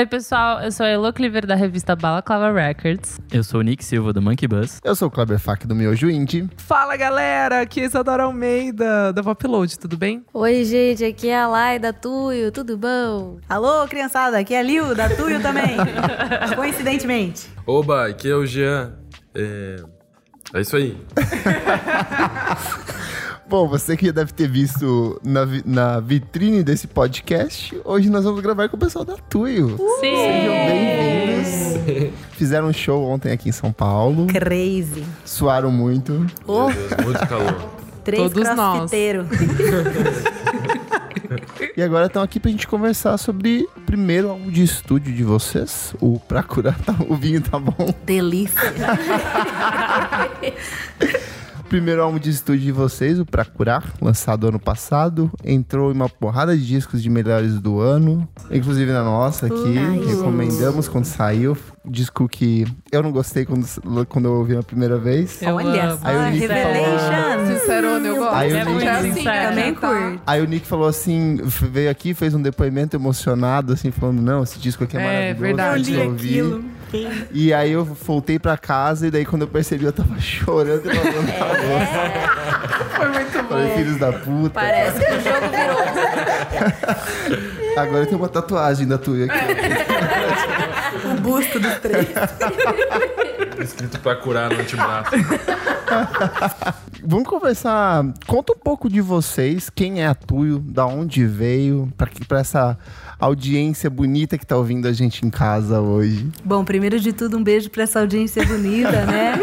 Oi, pessoal. Eu sou a Elo Cleaver da revista Balaclava Records. Eu sou o Nick Silva do Monkey Bus. Eu sou o Kleber Fak do Miojo Indie. Fala galera, aqui é Isadora Almeida da Popload, tudo bem? Oi, gente, aqui é a Lai da Tuyo, tudo bom? Alô, criançada, aqui é a Liu da Tuyo também. Coincidentemente. Oba, aqui é o Jean. É, é isso aí. Bom, você que já deve ter visto na, vi- na vitrine desse podcast, hoje nós vamos gravar com o pessoal da Tuyo. Sim. Sejam bem-vindos. Fizeram um show ontem aqui em São Paulo. Crazy. Suaram muito. Oh, Meu Deus, muito calor. três Todos nós. crossfiteiros. E agora estão aqui pra gente conversar sobre o primeiro álbum de estúdio de vocês. O Pra Curar, tá- o vinho tá bom. Delícia. primeiro álbum de estúdio de vocês, o Pra Curar, lançado ano passado. Entrou em uma porrada de discos de melhores do ano, inclusive na nossa aqui. Ai, recomendamos quando saiu. Disco que eu não gostei quando, quando eu ouvi a primeira vez. Eu Olha só, Aí o Nick Revelation. Sincerona, eu gosto. Aí o É Nick- assim. Também curto. Aí o Nick falou assim, veio aqui, fez um depoimento emocionado, assim, falando, não, esse disco aqui é, É, maravilhoso. verdade. eu li ouvi." aquilo. E aí eu voltei pra casa e daí quando eu percebi eu tava chorando e lavando a louça. Foi muito Falei, bom. filhos da puta. Parece que o jogo virou. Agora tem uma tatuagem da tua aqui. O busto dos três. Escrito pra curar no antebraço. Vamos conversar. Conta um pouco de vocês, quem é a Tuyo, da onde veio, pra essa audiência bonita que tá ouvindo a gente em casa hoje. Bom, primeiro de tudo, um beijo pra essa audiência bonita, né?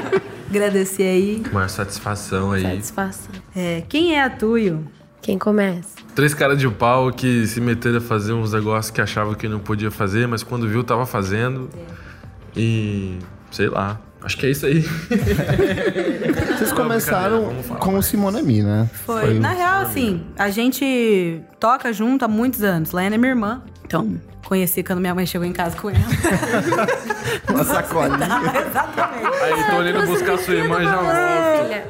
Agradecer aí. Maior satisfação aí. Satisfação. É, quem é a Tuyo? Quem começa? Três caras de pau que se meteram a fazer uns negócios que achavam que não podia fazer, mas quando viu, tava fazendo. E. sei lá. Acho que é isso aí. Vocês começaram com o. Simonami, né? Foi. Na real, assim, a gente toca junto há muitos anos. Laiana é minha irmã. Então, conheci quando minha mãe chegou em casa com ela. uma sacolinha. Exatamente. Aí tô olhando buscar sua irmã e já.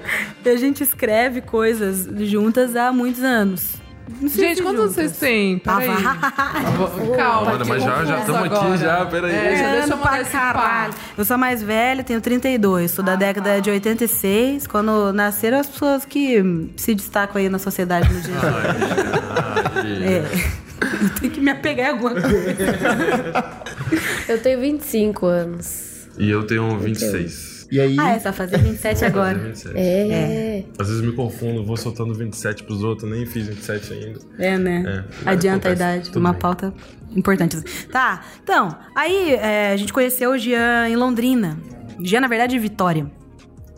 E a gente escreve coisas juntas há muitos anos. Gente, quantos juntas. vocês têm? Ah, Peraí. Calma, Mano, mas já- já tamo aqui, já, peraí. É, já deixa eu mandar caralho. Eu sou mais velha, tenho 32. Sou da década de 86, quando nasceram as pessoas que se destacam aí na sociedade no dia hoje. Ai, É. Eu tenho que me apegar a alguma coisa. Eu tenho 25 anos. E eu tenho 26. E aí, Ah, é, só fazer 27 agora. 27. É. Às vezes me confundo, vou soltando 27 pros outros, nem fiz 27 ainda. É, né? É, Adianta a acontece, idade. tudo Uma bem. pauta importante. Tá, então, aí é, a gente conheceu o Jean em Londrina. Jean, na verdade, de Vitória.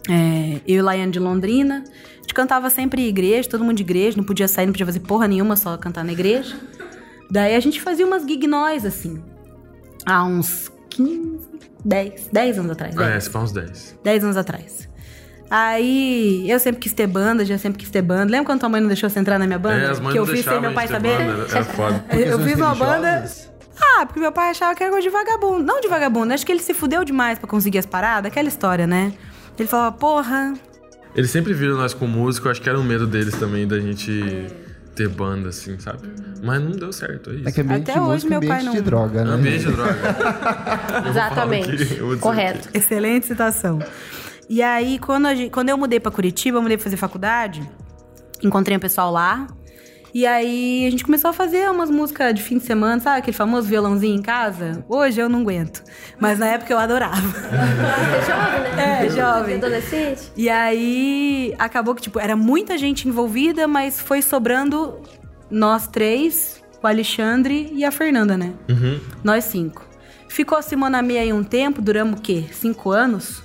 É, eu e Laiane de Londrina. A gente cantava sempre em igreja, todo mundo de igreja, não podia sair, não podia fazer porra nenhuma, só cantar na igreja. Daí a gente fazia umas gig nós, assim. Há uns 15, 10, 10 anos atrás. Ah, 10. é, se faz uns 10. 10 anos atrás. Aí, eu sempre quis ter banda, já sempre quis ter banda. Lembra quando tua mãe não deixou você entrar na minha banda? É, as mães que eu não fiz sem meu pai saber? banda, Era foda. Eu fiz uma banda. Ah, porque meu pai achava que era coisa de vagabundo. Não de vagabundo, acho que ele se fudeu demais pra conseguir as paradas, aquela história, né? Ele falava, porra. Eles sempre viram nós com músico, acho que era um medo deles também da gente ter banda, assim, sabe? Mas não deu certo, é isso. é que ambiente Até de hoje música, meu pai ambiente de não- droga, né? Ambiente de droga. Exatamente. aqui, eu vou dizer Correto. Excelente citação. E aí, quando, a gente- quando eu mudei pra Curitiba, eu mudei pra fazer faculdade, encontrei um pessoal lá. E aí a gente começou a fazer umas músicas de fim de semana, sabe? Aquele famoso violãozinho em casa. Hoje eu não aguento. Mas na época eu adorava. É jovem, né? É, jovem. Adolescente. E aí acabou que, tipo, era muita gente envolvida, mas foi sobrando nós três, o Alexandre e a Fernanda, né? Uhum. Nós cinco. Ficou a Simona Mia aí um tempo, duramos o quê? Cinco anos?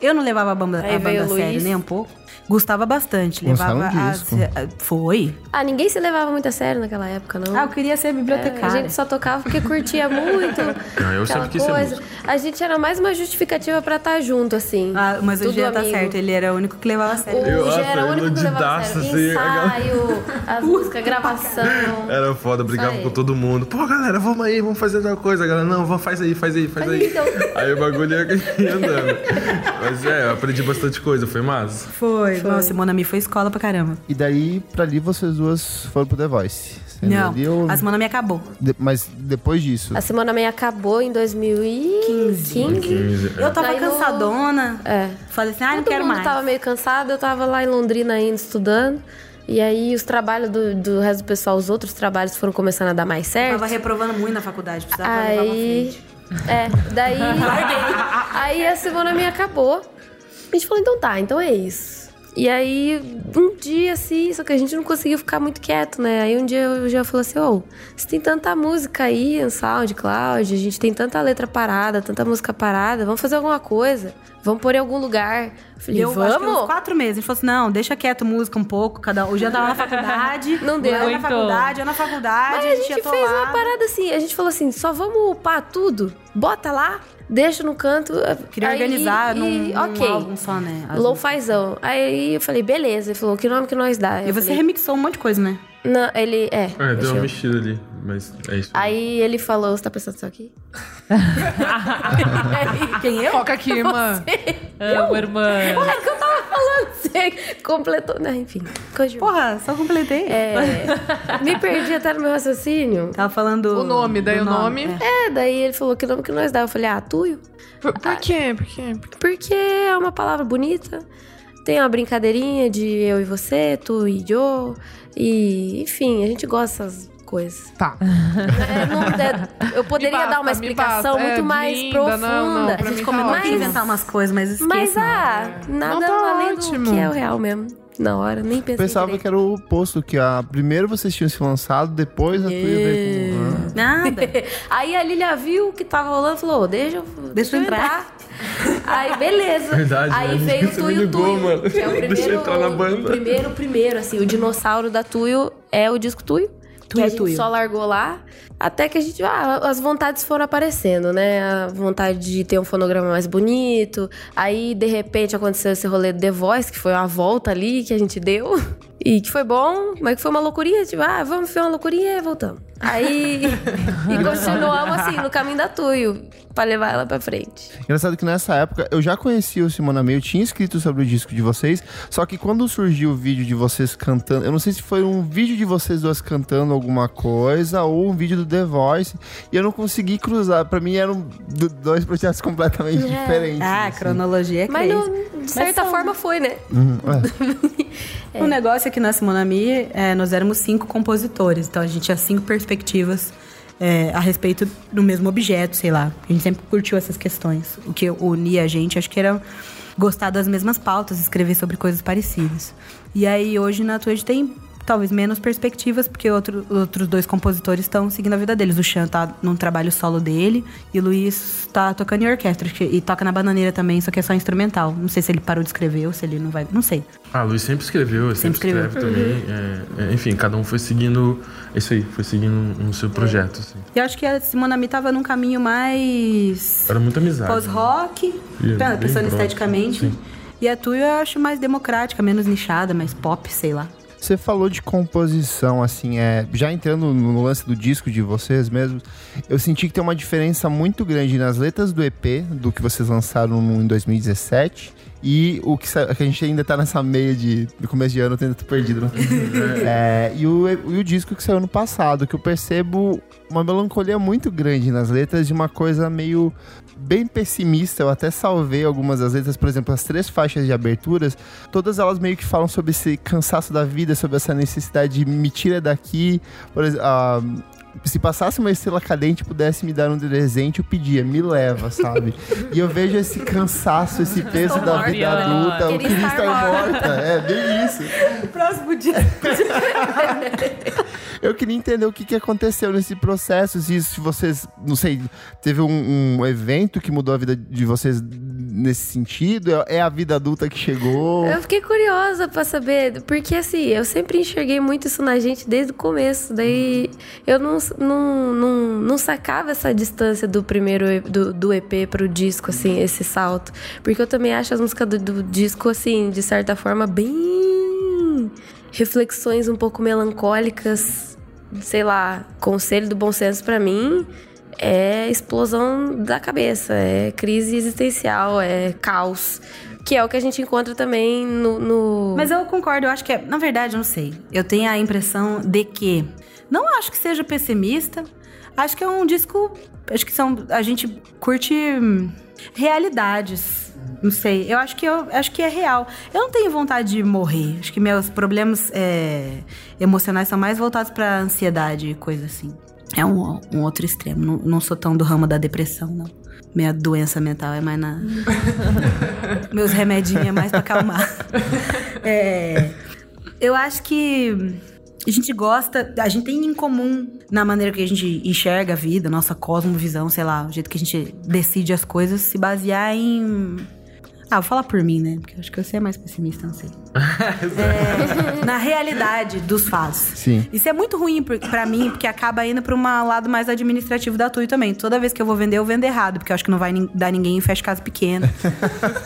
Eu não levava a banda, Aí a banda a sério nem um pouco. Gostava bastante. Lançaram Levava um disco. eh, Foi. Ah, ninguém se levava muito a sério naquela época, não. Ah, eu queria ser É, a bibliotecária. gente só tocava porque curtia muito. Não, eu sempre quis ser coisa. músico. A gente era mais uma justificativa pra estar junto, assim. Ah, mas o Jean tá amigo. certo, ele era o único que levava a sério. O Jean ah, era o único que levava a sério. assim, Ensaio, as músicas, gravação. Era foda, brigava com todo mundo. Pô, galera, vamos aí, vamos fazer tal coisa. A galera, não, vamos, faz aí, faz aí, faz Faz aí. então. Aí o bagulho ia ia andando. Mas é, eu aprendi bastante coisa, foi massa. Foi. Foi, Foi. Nossa, Monami foi escola pra caramba. E daí, pra ali, vocês duas foram pro The Voice. Sendo Não, ali, ou- a Monami acabou. de- Mas depois disso. A Simona May acabou em 2015. 15, é. Eu tava Daí no- cansadona. É. Falei assim, ah, não Todo quero mundo mais. tava meio cansado, eu tava lá em Londrina ainda estudando. E aí os trabalhos do, do resto do pessoal, os outros trabalhos foram começando a dar mais Eu certo. tava reprovando muito na faculdade, precisava levar pra Aí. frente. É, daí. aí a Simona me acabou. A gente falou, então tá, então é isso. E aí, um dia assim, só que a gente não conseguiu ficar muito quieto, né? Aí um dia eu já falei assim, ô, você tem tanta música aí no SoundCloud, a gente tem tanta letra parada, tanta música parada, vamos fazer alguma coisa. Vamos pôr em algum lugar. Eu falei, eu acho que uns vamos? quatro meses. A gente falou assim: não, deixa quieto música um pouco. Cada... O Jean tava na faculdade. Não deu. Eu na faculdade, eu na faculdade. Mas a a gente gente ia fez uma parada assim, a gente falou assim, só vamos upar tudo, bota lá, deixa no canto. Queria aí- organizar e- num, num ok. álbum só, né? As Lo-fizão. Aí eu falei, beleza. Ele falou, que nome que nós dá? E Eu você falei, remixou um monte de coisa, né? Não, ele. É. É, deu uma eu- mexida ali, mas é isso. Aí ele falou, você tá pensando isso aqui? Quem eu? Foca aqui, mano. Amo, irmã. É que eu tava falando, você completou. Não, enfim, coisa de- Porra, só completei. É, me perdi até no meu raciocínio. Tava falando. O nome, daí o nome. é. É, daí ele falou que nome que nós dá. Eu falei, ah, Tuyo. Por, por quê? Por quê? Porque é uma palavra bonita. Tem uma brincadeirinha de eu e você, tu e Joe. E, enfim, a gente gosta dessas coisas. Tá. É, não- é, eu poderia basta, dar uma explicação muito É, mais linda, profunda. não, não, A gente comentou tá ótimo. inventar umas coisas, mas esqueça. Mas, ah, nada Não, tá além ótimo. do que é o real mesmo. Na hora, nem pensei Pensava direito. que era o oposto, que a, primeiro vocês tinham se lançado, depois a Tuya veio com... Ah. Nada. Aí a Lilia viu o que tava rolando e falou, deixa, eu- deixa eu entrar." Aí, beleza. Verdade, Aí né? veio o Tuyo ligou, Tuyo. mano. Que é o Deixa eu primeiro, entrar na banda. O primeiro, primeiro, assim, o dinossauro da Tuyo é o disco Tuyo. Que a gente Tuyo. só largou lá. Até que a gente. Ah, as vontades foram aparecendo, né? A vontade de ter um fonograma mais bonito. Aí, de repente, aconteceu esse rolê do The Voice, que foi uma volta ali que a gente deu. E que foi bom, mas que foi uma loucurinha. Tipo, ah, vamos ver uma loucurinha e voltamos. Aí. e continuamos assim, no caminho da Tuyo, pra levar ela pra frente. Engraçado que nessa época eu já conhecia o Simona May, eu tinha escrito sobre o disco de vocês, só que quando surgiu o vídeo de vocês cantando, eu não sei se foi um vídeo de vocês duas cantando alguma coisa ou um vídeo do The Voice, e eu não consegui cruzar. Pra mim eram do- dois projetos completamente diferentes. Ah, assim. cronologia é Mas, crazy. no- de certa são- forma, foi, né? Uhum, é. O negócio é que na Simonami, é, nós éramos cinco compositores, então a gente tinha cinco perspectivas é, a respeito do mesmo objeto, sei lá. A gente sempre curtiu essas questões. O que unia a gente, acho que era gostar das mesmas pautas, escrever sobre coisas parecidas. E aí hoje na Twitch tem talvez menos perspectivas, porque outro, outros dois compositores estão seguindo a vida deles. O Chan tá num trabalho solo dele e o Luiz tá tocando em orquestra que- e toca na bananeira também, só que é só instrumental. Não sei se ele parou de escrever ou se ele não vai. Não sei. Ah, Luiz sempre escreveu, sempre, Sempre escreve também. É, é, enfim, cada um foi seguindo. Isso aí, foi seguindo um, seu projeto. Assim. E eu acho que a Simonami tava num caminho mais Era muita amizade. né? pós-rock, é bem pensando esteticamente. sim. E a tua eu acho mais democrática, menos nichada, mais pop, sei lá. Você falou de composição, assim, é, já entrando no lance do disco de vocês mesmos, eu senti que tem uma diferença muito grande nas letras do EP, do que vocês lançaram no- em 2017, e o que, que a gente ainda tá nessa meia de do começo de ano, eu tento perdido, né? É, e, o, e o disco que saiu no passado, que eu percebo uma melancolia muito grande nas letras de uma coisa meio bem pessimista. Eu até salvei algumas das letras, por exemplo, as três faixas de aberturas, todas elas meio que falam sobre esse cansaço da vida, sobre essa necessidade de me tira daqui. Por exemplo, ah, se passasse uma estrela cadente e pudesse me dar um presente, eu pedia, me leva, sabe? e eu vejo esse cansaço, esse peso da vida adulta, queria estar estar morta. É, bem isso. Próximo dia. Eu queria entender o que, que aconteceu nesse processo, se, se vocês, não sei, teve um, um evento que mudou a vida de vocês nesse sentido? É é a vida adulta que chegou? Eu fiquei curiosa pra saber, porque assim, eu sempre enxerguei muito isso na gente desde o começo. Daí eu não, não, não, não sacava essa distância do primeiro do, do EP pro disco, assim, esse salto. Porque eu também acho as músicas do, do disco, assim, de certa forma, bem. reflexões um pouco melancólicas. Sei lá, conselho do bom senso pra mim é explosão da cabeça, é crise existencial, é caos. Que é o que a gente encontra também no. no... Mas eu concordo, eu acho que é. Na verdade, eu não sei. Eu tenho a impressão de que. Não acho que seja pessimista. Acho que é um disco. Acho que são. A gente curte hum, realidades. Não sei. Eu acho que eu acho que é real. Eu não tenho vontade de morrer. Acho que meus problemas é, emocionais são mais voltados pra ansiedade e coisa assim. É um, um outro extremo. Não, não sou tão do ramo da depressão, não. Minha doença mental é mais na. Meus remedinhos é mais pra acalmar. É, eu acho que a gente gosta, a gente tem em comum na maneira que a gente enxerga a vida, nossa cosmovisão, sei lá, o jeito que a gente decide as coisas, se basear em. Ah, vou falar por mim, né? Porque eu acho que você é mais pessimista, não sei. É, na realidade dos fatos. Sim. Isso é muito ruim pra mim, porque acaba indo pra um lado mais administrativo da TUI também. Toda vez que eu vou vender, eu vendo errado, porque eu acho que não vai dar ninguém em fecha casa pequena.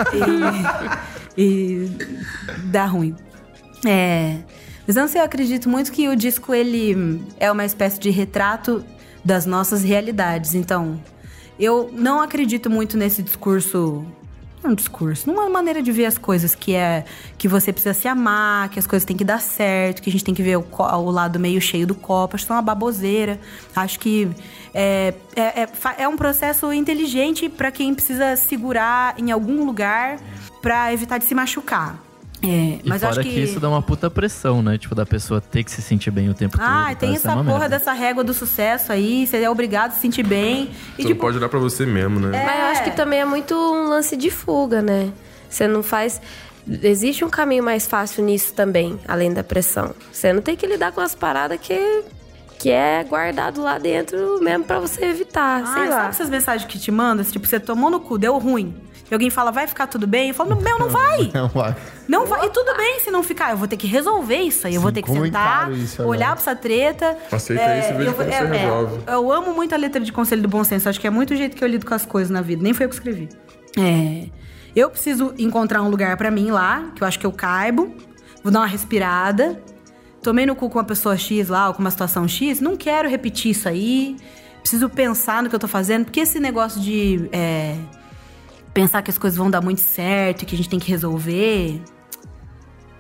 e, e dá ruim. É. Mas não sei, eu acredito muito que o disco ele é uma espécie de retrato das nossas realidades. Então, eu não acredito muito nesse discurso. Um discurso, numa maneira de ver as coisas, que é que você precisa se amar, que as coisas têm que dar certo, que a gente tem que ver o, o lado meio cheio do copo. Acho que é uma baboseira. Acho que é, é, é, é um processo inteligente para quem precisa segurar em algum lugar para evitar de se machucar. É, E mas eu fora acho que... isso dá uma puta pressão, né? Tipo, da pessoa ter que se sentir bem o tempo todo. Ah, tem é essa porra merda. dessa régua do sucesso aí, você é obrigado a se sentir bem. E Você tipo, pode olhar pra você mesmo, né? Mas eu acho que também é muito um lance de fuga, né? Você não faz. Existe um caminho mais fácil nisso também, além da pressão. Você não tem que lidar com as paradas que, que é guardado lá dentro mesmo pra você evitar, ah, sei lá. sabe essas mensagens que te mandam? Tipo, você tomou no cu, deu ruim. E alguém fala, vai ficar tudo bem? Eu falo, meu, não vai. É uma- Não vai. E tudo bem se não ficar. Eu vou ter que resolver isso aí. Eu vou ter que sentar, isso agora? olhar pra essa treta. Aceita isso e veja como você resolve. eu amo muito a letra de Conselho do Bom Senso. Acho que é muito o jeito que eu lido com as coisas na vida. Nem foi eu que escrevi. É, eu preciso encontrar um lugar pra mim lá, que eu acho que eu caibo. Vou dar uma respirada. Tomei no cu com uma pessoa X lá, ou com uma situação X. Não quero repetir isso aí. Preciso pensar no que eu tô fazendo. Porque esse negócio de... é, pensar que as coisas vão dar muito certo e que a gente tem que resolver.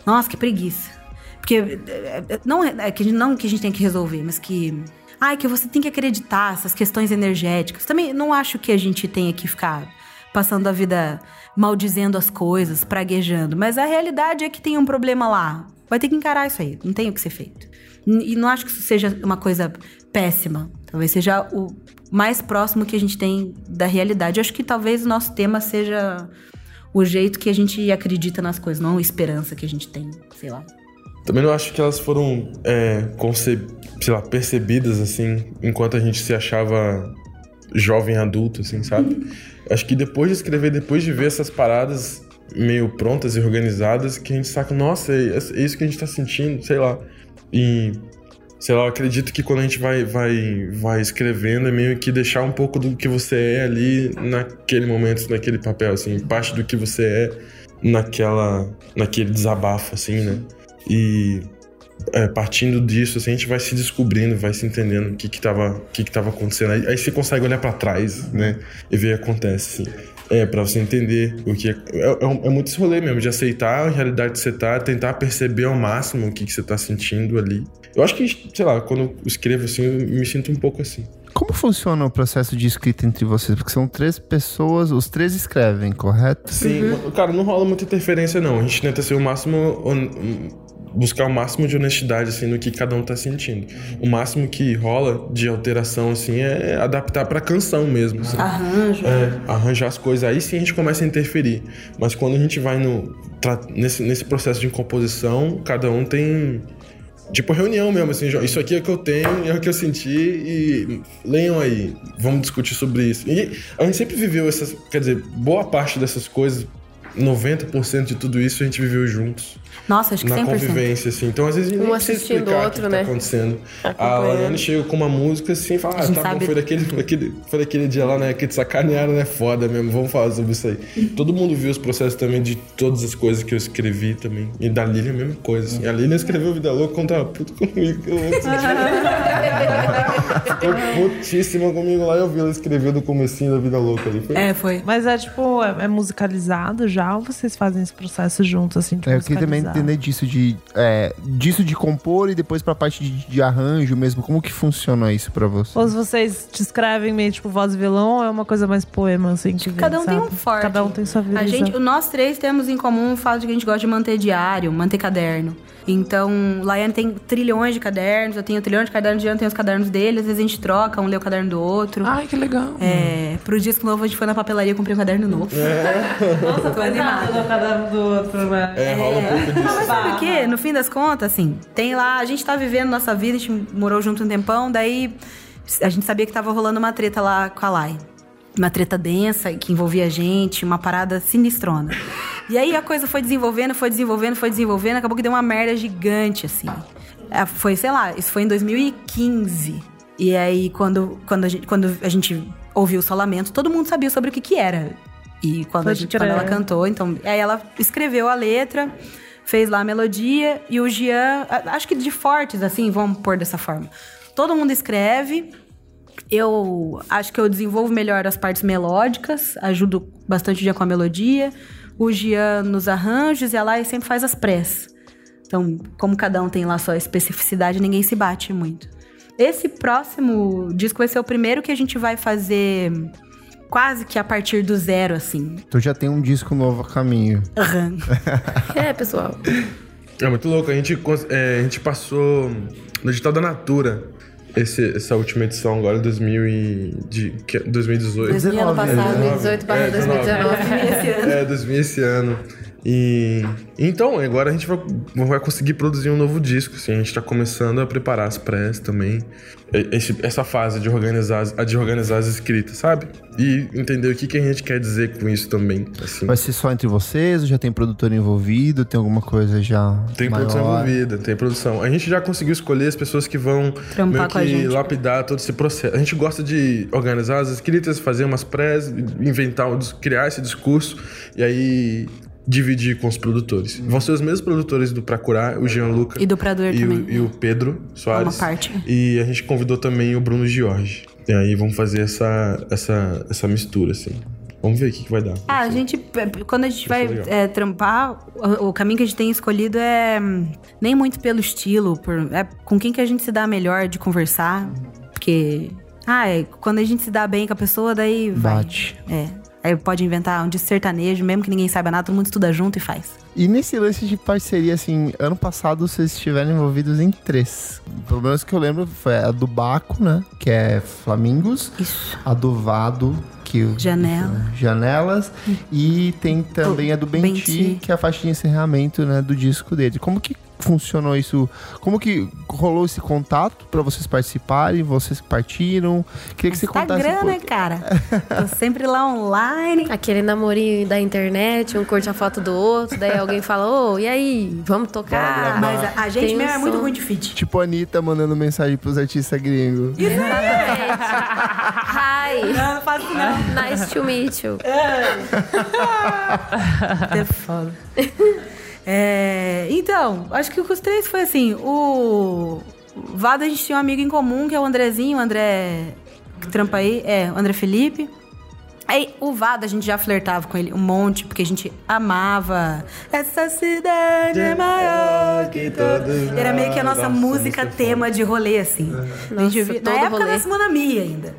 Nossa, que preguiça. Porque é, é, não é é que a gente- não que a gente tem que resolver, mas que ai que você tem que acreditar essas questões energéticas. Também não acho que a gente tenha que ficar passando a vida maldizendo as coisas, praguejando, mas a realidade é que tem um problema lá. Vai ter que encarar isso aí, não tem o que ser feito. E não acho que isso seja uma coisa péssima. Talvez seja o mais próximo que a gente tem da realidade. Eu acho que talvez o nosso tema seja o jeito que a gente acredita nas coisas, não a esperança que a gente tem, sei lá. Também não acho que elas foram, é, sei lá, percebidas, assim, enquanto a gente se achava jovem adulto, assim, sabe? Acho que depois de escrever, depois de ver essas paradas meio prontas e organizadas, que a gente saca, nossa, é, é isso que a gente tá sentindo, sei lá. E, sei lá, eu acredito que quando a gente vai, vai, vai escrevendo, é meio que deixar um pouco do que você é ali naquele momento, naquele papel, assim, parte do que você é naquela, naquele desabafo, assim, né? E é, partindo disso, assim, a gente vai se descobrindo, vai se entendendo o que que tava, o que que tava acontecendo. Aí, aí você consegue olhar pra trás, né? E ver o que acontece, assim. É, pra você entender o que é. É, é é muito esse rolê mesmo, de aceitar a realidade que você tá, tentar perceber ao máximo o que que você tá sentindo ali. Eu acho que, sei lá, quando eu escrevo assim, eu me sinto um pouco assim. Como funciona o processo de escrita entre vocês? Porque são três pessoas, os três escrevem, correto? Sim, cara, não rola muita interferência, não. A gente tenta ser o máximo. Buscar o máximo de honestidade, assim, no que cada um tá sentindo. O máximo que rola de alteração, assim, é adaptar pra canção mesmo. assim. Arranjo. É, arranjar as coisas. Aí sim a gente começa a interferir. Mas quando a gente vai no. Nesse, nesse processo de composição, cada um tem. Tipo, reunião mesmo, assim, isso aqui é o que eu tenho, é o que eu senti e leiam aí, vamos discutir sobre isso. E a gente sempre viveu essas, quer dizer, boa parte dessas coisas, 90% de tudo isso a gente viveu juntos Nossa, acho que na 100%. convivência, assim. Então, às vezes, a gente Um precisa assistindo explicar o o outro, que né? tá acontecendo. A. Laiane chega com uma música assim e fala, ah, tá bom, sabe- foi daquele, foi, daquele, foi daquele dia lá, né, que te sacanearam, né, foda mesmo, vamos falar sobre isso aí. Todo mundo viu os processos também de todas as coisas que eu escrevi também. E da Lilian, a mesma coisa, assim. A Lilian escreveu Vida Louca quando tava puto comigo. Ficou putíssima comigo lá, eu vi ela escrever no comecinho da Vida Louca ali. Foi É, foi. Mas é tipo, é, é musicalizado já? ou vocês fazem esse processo juntos, assim, de É, eu queria também entender disso de, é, disso de compor e depois pra parte de, de arranjo mesmo. Como que funciona isso pra você? Ou se vocês te escrevem meio tipo voz e violão, ou é uma coisa mais poema, assim, que vem, Cada um tem sabe? um forte. Cada um tem sua vida. A gente, nós três temos em comum o fato de que a gente gosta de manter diário, manter caderno. Então, Laiane tem trilhões de cadernos, eu tenho trilhões de cadernos, o Jean tem os cadernos dele, às vezes a gente troca, um lê o caderno do outro. Ah, Ai, que legal. É, pro disco novo a gente foi na papelaria e comprei um caderno novo. Nossa, tô animada. no caderno do outro, né? É, rola um pouco disso. Mas sabe o quê? No fim das contas, assim, tem lá, a gente tá vivendo nossa vida, a gente morou junto um tempão, daí a gente sabia que tava rolando uma treta lá com a Lai. Uma treta densa que envolvia a gente, uma parada sinistrona. E aí a coisa foi desenvolvendo, foi desenvolvendo, foi desenvolvendo, acabou que deu uma merda gigante, assim. É, Foi, sei lá, isso foi em 2015. E aí, quando, quando, a, gente, quando a gente ouviu o solamento, todo mundo sabia sobre o que que era. E quando, a gente, quando ela cantou, então... Aí ela escreveu a letra, fez lá a melodia, e o Jean... a- Acho que de fortes, assim, vamos pôr dessa forma. Todo mundo escreve, eu acho que eu desenvolvo melhor as partes melódicas, ajudo bastante o Jean com a melodia. O Jean nos arranjos e a Lai sempre faz as prés. Então, como cada um tem lá sua especificidade, ninguém se bate muito. Esse próximo disco vai ser o primeiro que a gente vai fazer quase que a partir do zero, assim. Então já tem um disco novo a caminho. Aham. É, pessoal. É muito louco. A gente, é, a gente passou no Digital da Natura esse- essa última edição agora, 2000 e, de, que- 2018. 2000 ano passado. 2018 barra É, 2019. É, 2000 esse ano. E então, agora a gente vai, vai conseguir produzir um novo disco, assim. A gente tá começando a preparar as press também. Esse- essa fase de organizar, as- a de organizar as escritas, sabe? E entender o que, que a gente quer dizer com isso também, assim. Vai ser só entre vocês ou já tem produtor envolvido? Tem alguma coisa já Tem maior? produção envolvida, tem produção. A gente já conseguiu escolher as pessoas que vão Trampar meio com a que lapidar todo esse processo. A gente gosta de organizar as escritas, fazer umas prés, inventar, criar esse discurso e aí dividir com os produtores. Vão ser os mesmos produtores do Pra Curar, o Gianluca E do Pra Doer e também. o, e o Pedro Soares. Uma parte. E a gente convidou também o Bruno Jorge. E aí vamos fazer essa, essa, essa mistura, assim. Vamos ver o que, que vai dar. Ah, a gente, quando a gente vai é, trampar, o, o caminho que a gente tem escolhido é nem muito pelo estilo, por, é com quem que a gente se dá melhor de conversar. Porque, ah, é, quando a gente se dá bem com a pessoa, daí vai. Bate. É. Aí pode inventar um de sertanejo, mesmo que ninguém saiba nada, todo mundo estuda junto e faz. E nesse lance de parceria, assim, ano passado vocês estiveram envolvidos em três. Pelo menos que eu lembro foi a do Baco, né? Que é Flamingos. Isso. A do Vado, que... o- Janela. Janelas. E tem também a do Benti, Benti. que é a faixa de encerramento, né? Do disco dele. Como que funcionou isso? Como que rolou esse contato pra vocês participarem? Vocês partiram? Queria que você contasse um Instagram, né, cara? Tô sempre lá online. Aquele namorinho da internet, um curte a foto do outro, daí alguém fala, ô, e aí, vamos tocar? Mas a, a gente Tem um mesmo é muito ruim de fit. Tipo a Anitta mandando mensagem pros artistas gringos. Exatamente. Hi, Não, não faço não. nice to meet you. É foda. É, então, acho que os três foi assim. O Vado, a gente tinha um amigo em comum, que é o Andrezinho, o André que trampa aí, é, o André Felipe. Aí, o Vado, a gente já flertava com ele um monte, porque a gente amava. Essa cidade é maior que todas. Era meio que a nossa Nossa, música é tema de rolê, assim. a gente Nossa, via- todo na época rolê. da Monami ainda.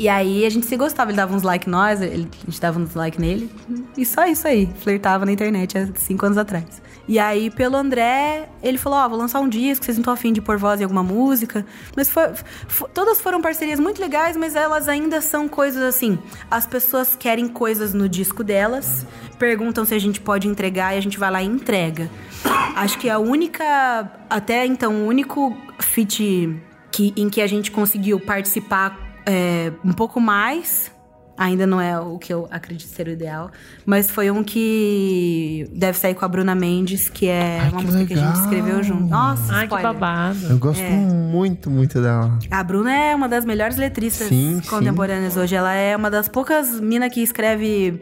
E aí a gente se gostava, ele dava uns like nós, ele- a gente dava uns like nele. E só isso aí, flertava na internet há cinco anos atrás. E aí, pelo André, ele falou: Ó, vou lançar um disco, vocês não estão afim de pôr voz em alguma música. Mas foi- fo- todas foram parcerias muito legais, mas elas ainda são coisas assim. As pessoas querem coisas no disco delas, perguntam se a gente pode entregar e a gente vai lá e entrega. Acho que a única, até então, o único feat que, em que a gente conseguiu participar é, um pouco mais. Ainda não é o que eu acredito ser o ideal. Mas foi um que deve sair com a Bruna Mendes, que é Ai, uma que música que a gente legal. escreveu junto. Nossa, Ai, que spoiler. babado. Eu gosto É. muito, muito dela. A Bruna é uma das melhores letristas Sim, contemporâneas hoje. Ela é uma das poucas minas que escreve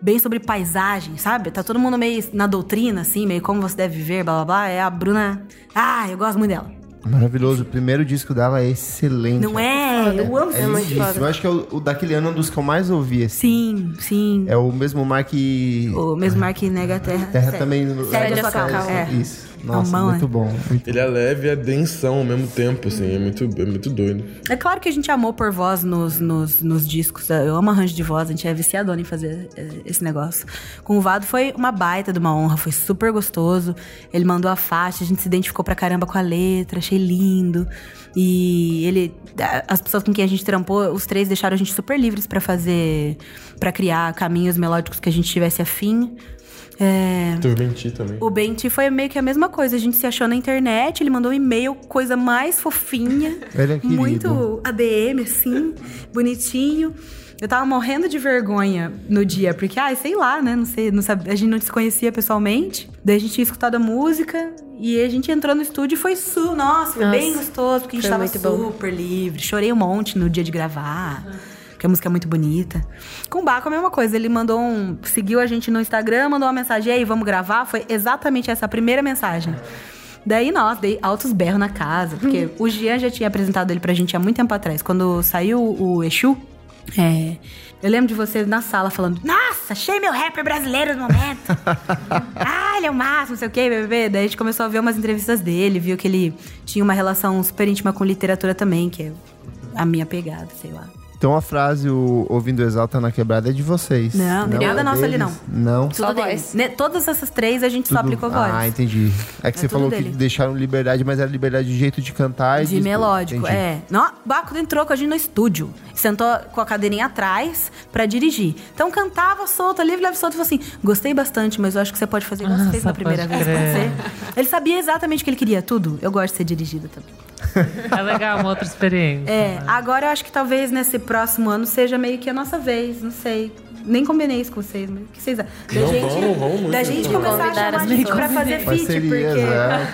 bem sobre paisagem, sabe? Tá todo mundo meio na doutrina, assim, meio como você deve viver, blá blá blá. É a Bruna. Ah, eu gosto muito dela. Maravilhoso. O primeiro disco dela é excelente. Não é? foda. eu amo É muito Isso, eu acho que é o, o daquele ano um dos que eu mais ouvi. Assim. Sim, sim. É o mesmo mar que. O mesmo mar que nega a terra. Terra Sério. também. Cede a sua causa. É. Isso. Nossa, bom, muito né? bom. Muito Ele é leve e é densão ao mesmo tempo, assim. É muito, é muito doido. É claro que a gente amou por voz nos, nos, nos discos. Eu amo arranjo de voz, a gente é viciadona em fazer eh, esse negócio. Com o Vado foi uma baita de uma honra, foi super gostoso. Ele mandou a faixa, a gente se identificou pra caramba com a letra, achei lindo. E ele. As pessoas com quem a gente trampou, os três deixaram a gente super livres pra fazer. pra criar caminhos melódicos que a gente tivesse afim. É, Teve Menti também. o Benti foi meio que a mesma coisa. A gente se achou na internet, ele mandou um e-mail, coisa mais fofinha. Ele é querido. muito ADM, assim, bonitinho. Eu tava morrendo de vergonha no dia, porque, ai, sei lá, né? Não sei, não sabe, a gente não se conhecia pessoalmente. Daí a gente tinha escutado a música e a gente entrou no estúdio e foi su, nossa, foi Nossa, bem gostoso, porque a gente tava muito bom. super livre. Chorei um monte no dia de gravar. Porque a música é muito bonita. Com o Baco a mesma coisa. Ele mandou um. Seguiu a gente no Instagram, mandou uma mensagem, e aí, vamos gravar? Foi exatamente essa a primeira mensagem. Daí, nossa, dei altos berros na casa. Porque o Jean já tinha apresentado ele pra gente há muito tempo atrás. Quando saiu o Exu, é, eu lembro de você na sala falando: Nossa, achei meu rapper brasileiro no momento. ah, ele é o máximo, não sei o quê, bebê. Daí a gente começou a ver umas entrevistas dele, viu que ele tinha uma relação super íntima com literatura também, que é a minha pegada, sei lá. Então a frase o ouvindo Exalta na quebrada é de vocês. Não, tem nada é nossa ali, deles? Não. Só Tudo voz. dele. Ne- Todas essas três a gente só Tudo- aplicou voz. Ah, entendi. É que É você falou dele. que deixaram liberdade, mas era liberdade de jeito de cantar e De melódico, Entendi. é. Não, o Baco entrou com a gente no estúdio. Sentou com a cadeirinha atrás pra dirigir. Então cantava solto, livre, leve solto. E falou assim: gostei bastante, mas eu acho que você pode fazer igual você fez na primeira vez. Pode crer. ser. Ele sabia exatamente o que ele queria, tudo. Eu gosto de ser dirigida também. É legal, uma outra experiência. É, agora eu acho que talvez nesse próximo ano seja meio que a nossa vez, não sei. Nem combinei isso com vocês, mas o que vocês acham? Da Não, gente, vamos, vamos muito. da gente começar a chamar a gente pra fazer feat, Parcerias,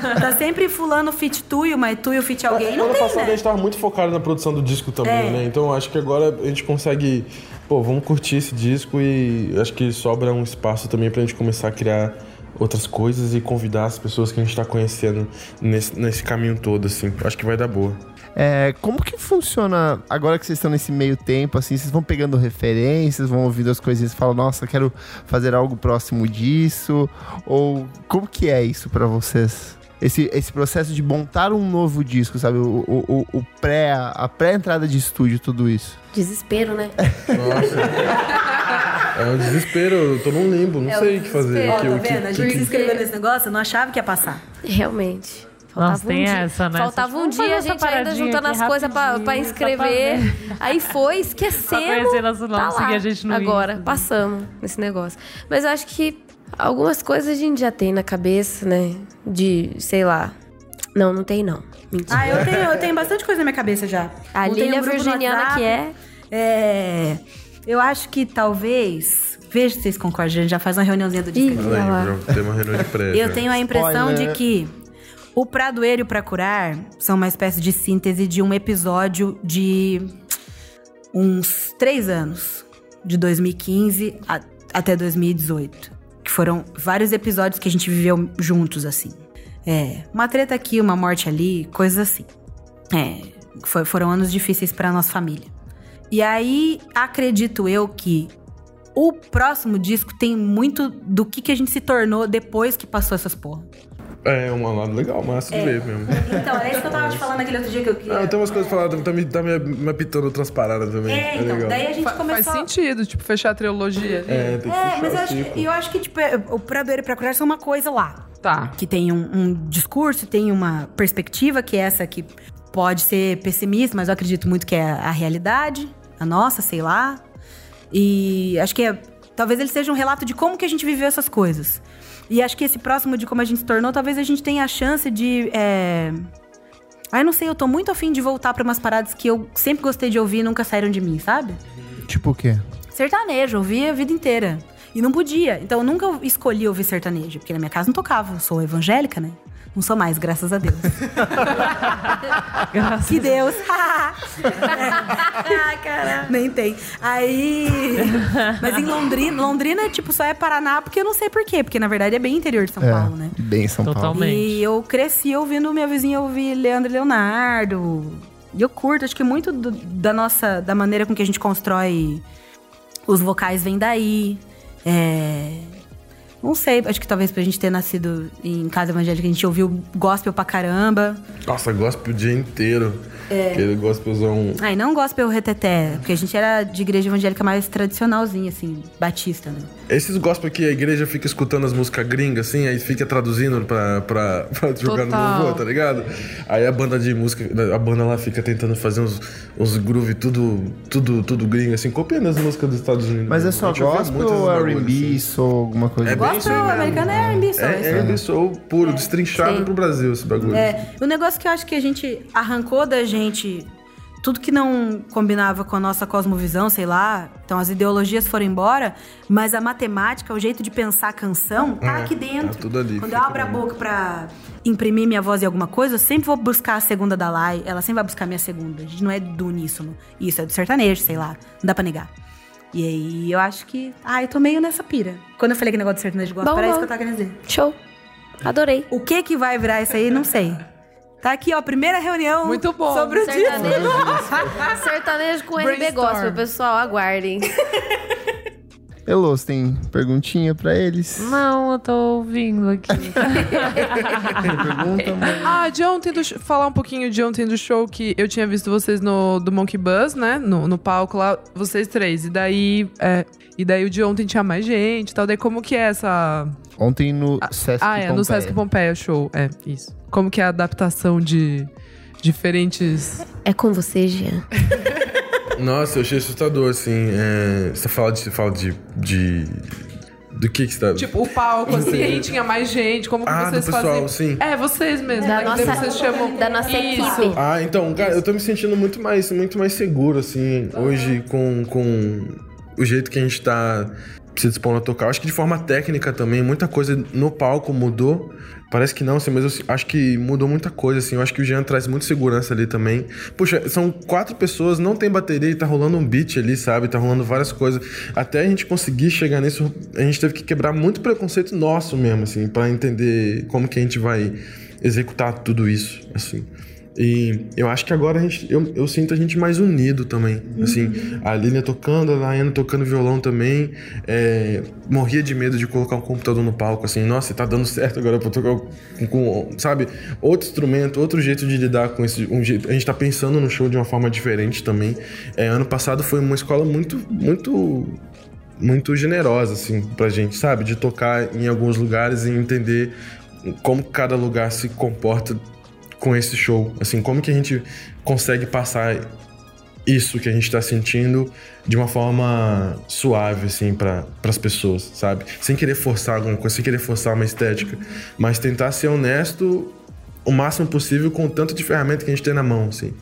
porque tá sempre fulano feat tuyo, mas tuyo feat alguém. Não ano tem, passado a né? gente tava muito focado na produção do disco também, É. né? Então acho que agora a gente consegue. Pô, vamos curtir esse disco e acho que sobra um espaço também pra gente começar a criar outras coisas e convidar as pessoas que a gente tá conhecendo nesse, nesse caminho todo, assim. Acho que vai dar boa. É, como que funciona, agora que vocês estão nesse meio tempo, assim, vocês vão pegando referências, vão ouvindo as coisinhas e falam, nossa, quero fazer algo próximo disso? Ou como que é isso pra vocês? Esse, esse processo de montar um novo disco, sabe? O, o, o- o pré, a pré-entrada de estúdio, tudo isso. Desespero, né? Nossa. é um desespero, eu tô num limbo, não É um sei o que fazer. Ó, que, tá o que- vendo? A gente se inscreveu nesse negócio, eu não achava que ia passar. Realmente. Nossa, tem dia. essa, né? Faltava um dia, a gente ainda juntando as coisas pra, pra inscrever. pra Aí foi, Pra esquecemos. conhecer nosso nome, tá lá. a gente no Agora, Insta. passamos nesse negócio. Mas eu acho que algumas coisas a gente já tem na cabeça, né? De, sei lá. Não, não tem não. Mentira. Ah, eu tenho, eu tenho bastante coisa na minha cabeça já. a Montei um Virginiana WhatsApp. que é. É. Eu acho que talvez. Veja se vocês concordam, a gente já faz uma reuniãozinha do disco. Tem uma reunião de prévia. Eu tenho a impressão Spoiler. de que o Pra Doer e o Pra Curar são uma espécie de síntese de um episódio de uns três anos, de 2015 a- até 2018. Que foram vários episódios que a gente viveu juntos, assim. É, uma treta aqui, uma morte ali, coisas assim. É, foi- foram anos difíceis pra nossa família. E aí, acredito eu que o próximo disco tem muito do que, que a gente se tornou depois que passou essas porra. É, um lado legal, massa de ver mesmo. Então, era isso que eu tava te falando naquele outro dia que eu queria. Ah, tem umas coisas pra falar, tá me, tá me, me apitando outras paradas também. É, então, legal. daí a gente Fa- Faz começou... sentido, tipo, fechar a trilogia. É, tem que É, fechar mas eu acho, que, eu acho que, tipo, é, o Pra Doer e Pra Curar são uma coisa lá. Tá. Que tem um, um discurso, tem uma perspectiva, que é essa que pode ser pessimista, mas eu acredito muito que é a realidade, a nossa, sei lá. E acho que é, talvez ele seja um relato de como que a gente viveu essas coisas. E acho que esse próximo de como a gente se tornou, talvez a gente tenha a chance de. É... Ah, eu não sei, eu tô muito afim de voltar pra umas paradas que eu sempre gostei de ouvir e nunca saíram de mim, sabe? Tipo o quê? Sertanejo, eu ouvia a vida inteira. E não podia. Então eu nunca escolhi ouvir sertanejo, porque na minha casa não tocava. Eu sou evangélica, né? Não sou mais, graças a Deus. Graças que Deus. ah. Nem tem. Aí. Mas em Londrina, Londrina, tipo, só é Paraná porque eu não sei por quê. Porque na verdade é bem interior de São É, Paulo, né? bem São Paulo. Totalmente. E eu cresci ouvindo minha vizinha ouvir Leandro e Leonardo. E eu curto, acho que muito do- da nossa, da maneira com que a gente constrói os vocais vem daí. É, Não sei, acho que talvez pra gente ter nascido em casa evangélica, a gente ouviu gospel pra caramba. Nossa, gospel o dia inteiro. É. Aquele gospelzão. Ah, e não gospel reteté, porque a gente era de igreja evangélica mais tradicionalzinha, assim, batista, né? Esses gospel que a igreja fica escutando as músicas gringas, assim, aí fica traduzindo pra, pra, pra jogar no Total. louvor, tá ligado? Aí a banda de música, a banda lá fica tentando fazer uns, uns groove tudo, tudo, tudo gringo, assim, copiando as músicas dos Estados Unidos. Mas é só gospel ou R&B, assim. soul, alguma coisa? É bem isso aí Gospel mesmo. americano é R&B só, É, é R&B soul puro, destrinchado Sim. pro Brasil esse bagulho. É, o negócio que eu acho que a gente arrancou da gente tudo que não combinava com a nossa cosmovisão, sei lá. Então as ideologias foram embora, mas a matemática, o jeito de pensar a canção, tá É, aqui dentro. tá tudo ali, Quando eu abro a boca pra imprimir minha voz em alguma coisa, eu sempre vou buscar a segunda da Lai, ela sempre vai buscar a minha segunda. A gente não é do uníssono. Isso é do sertanejo, sei lá. Não dá pra negar. E aí eu acho que. Ah, eu tô meio nessa pira. Quando eu falei que negócio de sertanejo gospel, era isso que eu tava querendo dizer. Show. Adorei. O que que vai virar isso aí, não sei. Tá aqui, ó, primeira reunião Muito bom. sobre o disco. Sertanejo. Sertanejo com Brainstorm. Gospel, pessoal, aguardem. Elos, tem perguntinha pra eles? Não, eu tô ouvindo aqui. Pergunta, mas... Ah, de ontem do sh- falar um pouquinho de ontem do show que eu tinha visto vocês no do Monkey Buzz, né? No, no palco lá, vocês três. E daí, é, e daí o de ontem tinha mais gente e tal. Daí como que é essa. Ontem no Sesc ah, é, no Pompeia. Sesc Pompeia Show. É, isso. Como que é a adaptação de diferentes. É com você, Jean. Nossa, eu achei assustador, assim. é, Você fala de. Você fala de. de... Do que que você tá. Tipo, o palco, assim, aí tinha mais gente, como que Ah, do vocês pessoal, faziam? sim. É, vocês mesmo. Da né? Nossa- vocês chamam... da nossa Isso. equipe. Ah, então, cara, eu tô me sentindo muito mais, muito mais seguro, assim, hoje com, com o jeito que a gente tá se dispondo a tocar. Eu Acho que de forma técnica também, muita coisa no palco mudou. Parece que não, assim, mas eu acho que mudou muita coisa, assim. Eu acho que o Jean traz muita segurança ali também. Puxa, são quatro pessoas, não tem bateria e tá rolando um beat ali, sabe? Tá rolando várias coisas. Até a gente conseguir chegar nisso, a gente teve que quebrar muito preconceito nosso mesmo, assim, pra entender como que a gente vai executar tudo isso, assim. E eu acho que agora gente, eu, eu sinto a gente mais unido também. Assim, a Lilian tocando, a Laiana tocando violão também. É, morria de medo de colocar um computador no palco, assim, nossa, tá dando certo agora pra tocar com, com, sabe, outro instrumento, outro jeito de lidar com esse. Um jeito, a gente tá pensando no show de uma forma diferente também. É, ano passado foi uma escola muito, muito muito generosa, assim, pra gente, sabe? De tocar em alguns lugares e entender como cada lugar se comporta com esse show. Assim, como que a gente consegue passar isso que a gente tá sentindo de uma forma suave, assim, para as pessoas, sabe? Sem querer forçar alguma coisa, sem querer forçar uma estética, mas tentar ser honesto o máximo possível com o tanto de ferramenta que a gente tem na mão, assim.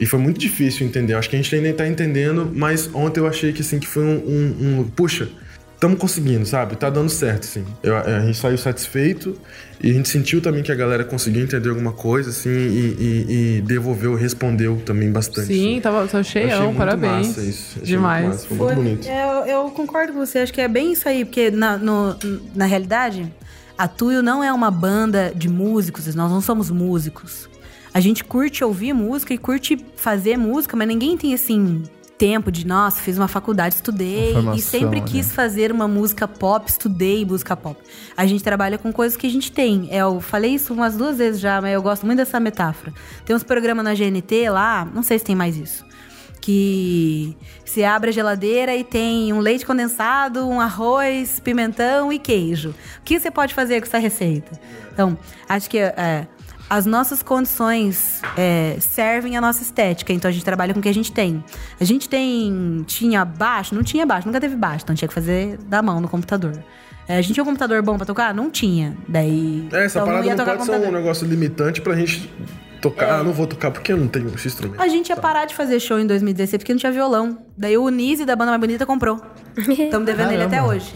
E foi muito difícil entender. Acho que a gente ainda tá entendendo, mas ontem eu achei que, assim, que foi um... um, um puxa, estamos conseguindo, sabe? Tá dando certo, assim. Eu- a gente saiu satisfeito e a gente sentiu também que a galera conseguiu entender alguma coisa, assim, e, e- e devolveu, respondeu também bastante. Sim, assim. tava, tava cheião, muito parabéns. massa isso. Achei Demais. Muito massa, foi muito bonito. É, eu, eu concordo com você, acho que é bem isso aí, porque na, no- na realidade, a Tuyo não é uma banda de músicos, nós não somos músicos. A gente curte ouvir música e curte fazer música, mas ninguém tem assim tempo de, nossa, fiz uma faculdade, estudei e sempre formação, quis né? fazer uma música pop, estudei música pop. A gente trabalha com coisas que a gente tem. É, Eu falei isso umas duas vezes já, mas eu gosto muito dessa metáfora. Tem uns programas na GNT lá, não sei se tem mais isso que se abre a geladeira e tem um leite condensado, um arroz, pimentão e queijo. O que você pode fazer com essa receita? Então, acho que é, as nossas condições é, servem a nossa estética, então a gente trabalha com o que a gente tem. A gente tem. Tinha baixo? Não tinha baixo, nunca teve baixo, então tinha que fazer da mão no computador. É, a gente tinha um computador bom pra tocar? Não tinha. Daí. É, essa então parada ia não tocar pode ser um negócio limitante pra gente tocar. Ah, não vou tocar porque eu não tenho esse instrumento. A gente ia parar de fazer show em 2016 porque não tinha violão. Daí o Nise da banda mais bonita comprou. Estamos devendo ele até hoje.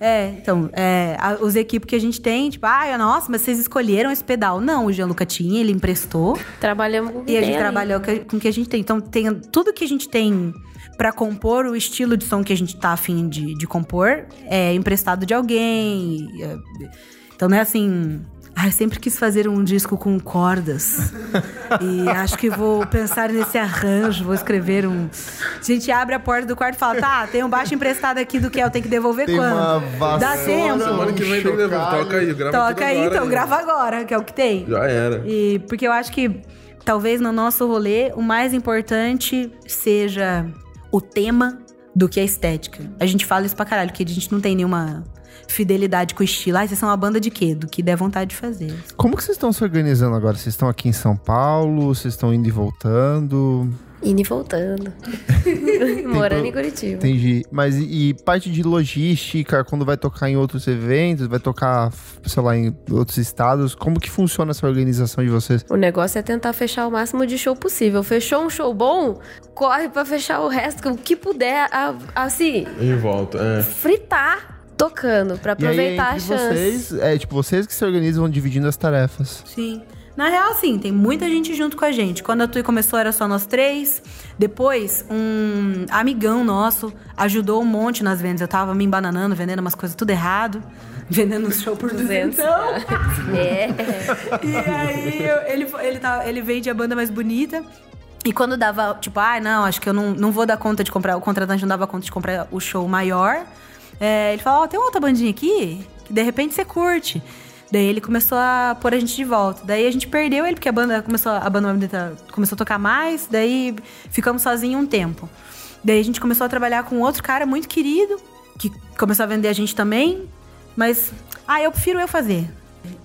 É, então, é, a- os equipes que a gente tem, tipo, ah, nossa, mas vocês escolheram esse pedal. Não, o Gianluca tinha, ele emprestou. Trabalhamos com o que E a gente trabalhou com com o que a gente tem. Então, tem tudo que a gente tem pra compor o estilo de som que a gente tá afim de, de compor é emprestado de alguém. é, Então não é assim. Ai, sempre quis fazer um disco com cordas. e acho que vou pensar nesse arranjo, vou escrever um. A gente abre a porta do quarto e fala: tá, tem um baixo emprestado aqui do Kel, tem que devolver Tem quando? uma Dá vassoura, tempo. Semana que vem tem que chocalho. Toca aí, grava Toca tudo aí, agora, então, né? grava agora, que é o que tem. Já era. E porque eu acho que talvez no nosso rolê o mais importante seja o tema do que a estética. A gente fala isso pra caralho, que a gente não tem nenhuma fidelidade com o estilo. Ah, vocês são uma banda de quê? Do que der vontade de fazer. Como que vocês estão se organizando agora? Vocês estão aqui em São Paulo? Vocês estão indo e voltando? Indo e voltando. Morando em Curitiba. Entendi. Mas e, e parte de logística, quando vai tocar em outros eventos, vai tocar, sei lá, em outros estados, como que funciona essa organização de vocês? O negócio é tentar fechar o máximo de show possível. Fechou um show bom, corre pra fechar o resto, o que puder, a- assim, Em volta, é. fritar tocando, pra E aí, aproveitar a chance. vocês, é tipo, vocês que se organizam dividindo as tarefas. Sim. Na real, sim, tem muita gente junto com a gente. Quando a Tui começou, era só nós três. Depois, um amigão nosso ajudou um monte nas vendas. Eu tava me embananando, vendendo umas coisas tudo errado. Vendendo um show por 200. É. E aí, eu- ele, ele, tá, ele vende a banda mais bonita. E quando dava, tipo, ah, não, acho que eu não, não vou dar conta de comprar, o contratante não dava conta de comprar o show maior. É, ele falou, ó, tem uma outra bandinha aqui que de repente você curte. Daí ele começou a pôr a gente de volta. Daí a gente perdeu ele, porque a banda começou, a banda começou a tocar mais, daí ficamos sozinhos um tempo. Daí a gente começou a trabalhar com outro cara muito querido, que começou a vender a gente também. Mas, ah, eu prefiro eu fazer.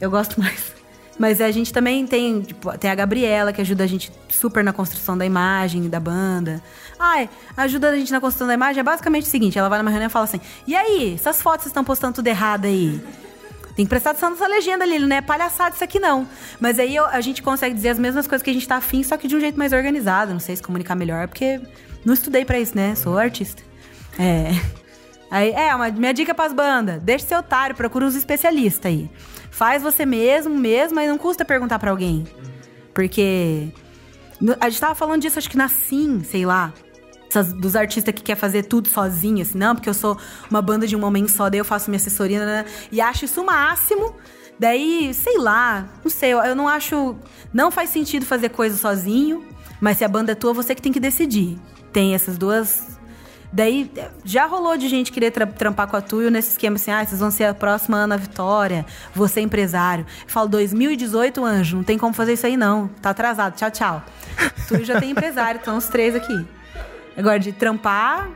Eu gosto mais. Mas a gente também tem, tipo, tem a Gabriela, que ajuda a gente super na construção da imagem da banda. Ai, ajuda a gente na construção da imagem é basicamente o seguinte: ela vai numa reunião e fala assim: e aí, essas fotos estão postando tudo errado aí? Tem que prestar atenção nessa legenda ali, não é palhaçada isso aqui não. Mas aí a gente consegue dizer as mesmas coisas que a gente tá afim, só que de um jeito mais organizado. Não sei se comunicar melhor, porque não estudei pra isso, né? Sou artista. É. Aí, é, uma, minha dica pras bandas: deixa seu otário, procura uns especialistas aí. Faz você mesmo, mesmo, mas não custa perguntar pra alguém. Porque. A gente tava falando disso, acho que na Sim, sei lá. Essas- dos artistas que quer fazer tudo sozinho, assim, não, porque eu sou uma banda de um momento só, daí eu faço minha assessoria, né, e acho isso o máximo. Daí, sei lá, não sei, eu, eu não acho. Não faz sentido fazer coisa sozinho, mas se a banda é tua, você que tem que decidir. Tem essas duas. Daí, já rolou de gente querer tra- trampar com a Tuyo nesse esquema assim, ah, vocês vão ser a próxima Ana Vitória, você empresário. Eu falo, 2018, anjo, não tem como fazer isso aí não, tá atrasado, tchau, tchau. Tuyo já tem empresário, estão os três aqui. Agora, de trampar,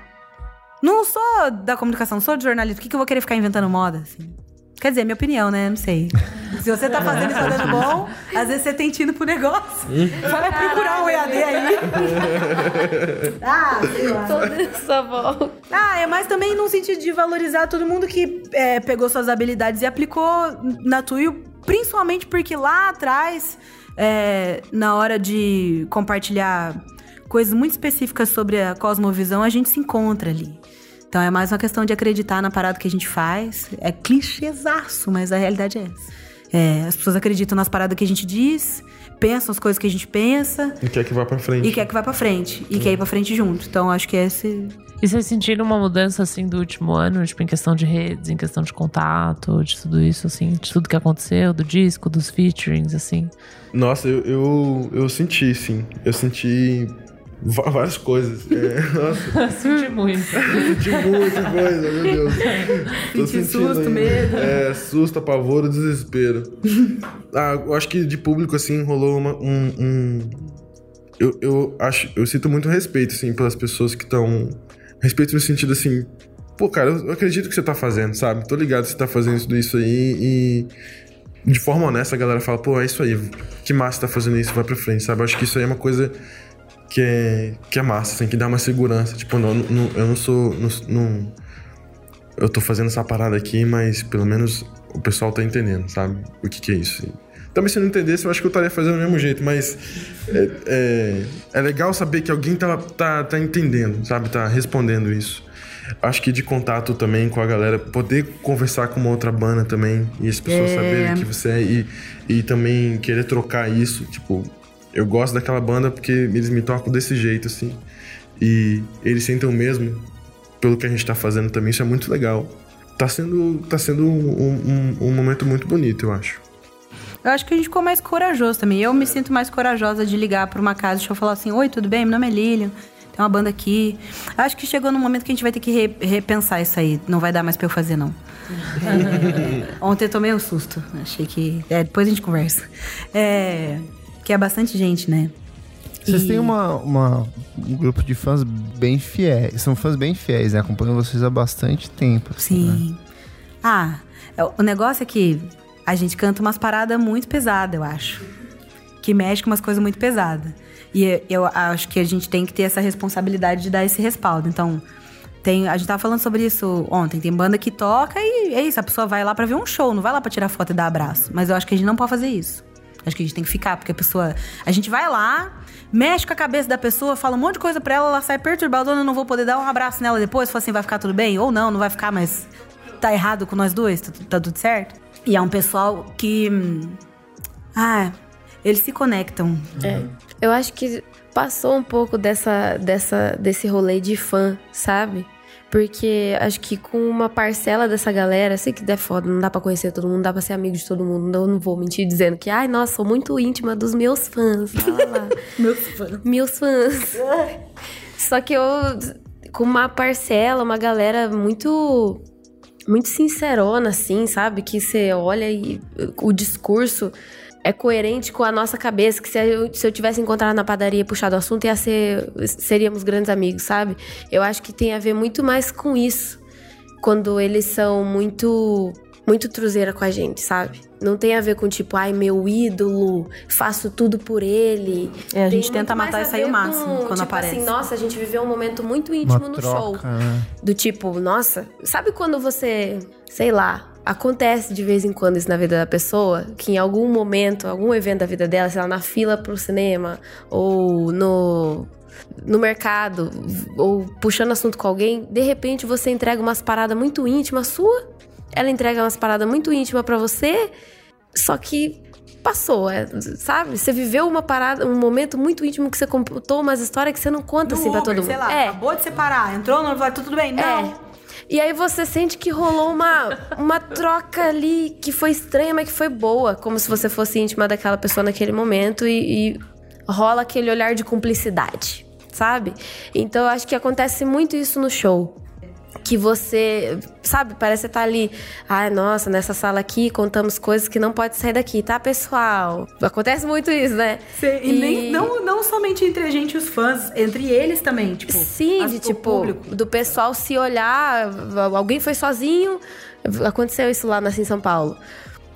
não sou da comunicação, sou de jornalismo, por que, que eu vou querer ficar inventando moda, assim? Quer dizer, minha opinião, né? Não sei. Se você tá fazendo e tá dando bom, às vezes você tem tido pro negócio. Vai procurar um EAD aí. ah, sei lá. Toda essa volta. Ah, é mais também num sentido de valorizar todo mundo que é, pegou suas habilidades e aplicou na Tuyo, principalmente porque lá atrás, é, na hora de compartilhar coisas muito específicas sobre a cosmovisão, a gente se encontra ali. Então é mais uma questão de acreditar na parada que a gente faz. É clichêzaço, mas a realidade é essa. É, as pessoas acreditam nas paradas que a gente diz, pensam as coisas que a gente pensa E quer que vá pra frente. e quer que vá pra frente. E quer ir pra frente junto. Então acho que esse E vocês sentiram uma mudança, assim, do último ano? Tipo, em questão de redes, em questão de contato, de tudo isso, assim? De tudo que aconteceu, do disco, dos featurings, assim? Nossa, eu, eu, eu senti, sim. Eu senti várias coisas. É, nossa, Senti muito. senti muita coisa, meu Deus. Tô Senti sentindo susto, ainda. medo. É, susto, apavoro, desespero. ah, eu acho que de público, assim, rolou uma- um... um- Eu, eu acho... Eu sinto muito respeito, assim, pelas pessoas que estão... Respeito no sentido, assim... Pô, cara, eu eu acredito que você tá fazendo, sabe? Tô ligado que você tá fazendo tudo isso aí e... De forma honesta, a galera fala, pô, é isso aí. Que massa você tá fazendo isso, vai pra frente, sabe? Eu acho que isso aí é uma coisa que é, que é massa, assim, que dá uma segurança. Tipo, não, não- eu não sou. Não, não- eu tô fazendo essa parada aqui, mas pelo menos o pessoal tá entendendo, sabe? O que, que é isso. Também se eu não entendesse, eu acho que eu estaria fazendo do mesmo jeito, mas é, é, é legal saber que alguém tá, tá, tá entendendo, sabe? Tá respondendo isso. Acho que de contato também com a galera, poder conversar com uma outra banda também, e as pessoas É. saberem que você é, e, e também querer trocar isso, tipo, eu gosto daquela banda porque eles me tocam desse jeito, assim. E eles sentem o mesmo pelo que a gente tá fazendo também, isso é muito legal. tá sendo, tá sendo um, um, um momento muito bonito, eu acho. Eu acho que a gente ficou mais corajoso também. Eu me sinto mais corajosa de ligar pra uma casa e eu falar assim: Oi, tudo bem? Meu nome é Lilian. Tem uma banda aqui. Acho que chegou no momento que a gente vai ter que re- repensar isso aí. Não vai dar mais pra eu fazer, não. É, ontem eu tomei um susto. Achei que. É, depois a gente conversa. É, que é bastante gente, né? Vocês E- têm uma, uma- um grupo de fãs bem fiéis. São fãs bem fiéis, né? Acompanham vocês há bastante tempo. assim, né? Sim. Ah, é, o negócio é que a gente canta umas paradas muito pesadas, eu acho. Que mexe com umas coisas muito pesadas. E eu- acho que a gente tem que ter essa responsabilidade de dar esse respaldo. Então, tem, a gente tava falando sobre isso ontem. Tem banda que toca e é isso. A pessoa vai lá pra ver um show, não vai lá pra tirar foto e dar abraço. Mas eu acho que a gente não pode fazer isso. Acho que a gente tem que ficar, porque a pessoa. A gente vai lá, mexe com a cabeça da pessoa, fala um monte de coisa pra ela, ela sai perturbada, eu não vou poder dar um abraço nela depois, fala assim, vai ficar tudo bem? Ou não, não vai ficar, mas tá errado com nós dois, tá, tá tudo certo? E é um pessoal que. Ah, eles se conectam. É. Eu acho que passou um pouco dessa, dessa, desse rolê de fã, sabe? Porque acho que com uma parcela dessa galera, sei que é foda, não dá pra conhecer todo mundo, não dá pra ser amigo de todo mundo. Não, não vou mentir dizendo que, ai, nossa, sou muito íntima dos meus fãs. lá, lá. Meus fãs. meus fãs. Só que eu, com uma parcela, uma galera muito. Muito sincerona, assim, sabe? Que você olha e o discurso é coerente com a nossa cabeça. Que se eu, se eu tivesse encontrado na padaria e puxado o assunto, ia ser. Seríamos grandes amigos, sabe? Eu acho que tem a ver muito mais com isso. Quando eles são muito. Muito truzeira com a gente, sabe? Não tem a ver com tipo, ai, meu ídolo, faço tudo por ele. É, a gente Tem tenta matar isso aí o máximo com, quando tipo aparece. Assim, nossa, a gente viveu um momento muito íntimo Uma no show. troca, né? Do tipo, nossa, sabe quando você, sei lá, acontece de vez em quando isso na vida da pessoa, que em algum momento, algum evento da vida dela, sei lá, na fila pro cinema, ou no. No mercado, ou puxando assunto com alguém, de repente você entrega umas paradas muito íntimas sua, ela entrega umas paradas muito íntimas pra você, só que passou, é, sabe? Você viveu uma parada, um momento muito íntimo que você contou umas histórias que você não conta assim pra Uber, todo mundo. Sei lá, é. acabou de separar, entrou no vai tudo bem? Não. É. E aí você sente que rolou uma, uma troca ali que foi estranha, mas que foi boa. Como se você fosse íntima daquela pessoa naquele momento e, e rola aquele olhar de cumplicidade, sabe? Então eu acho que acontece muito isso no show. Que você, sabe, parece que você tá ali. Ai, nossa, nessa sala aqui contamos coisas que não pode sair daqui, tá, pessoal? Acontece muito isso, né? Cê- e nem, não, não somente entre a gente e os fãs, entre eles também, tipo. Sim, as- de tipo, público. do pessoal se olhar, alguém foi sozinho, aconteceu isso lá assim, em São Paulo.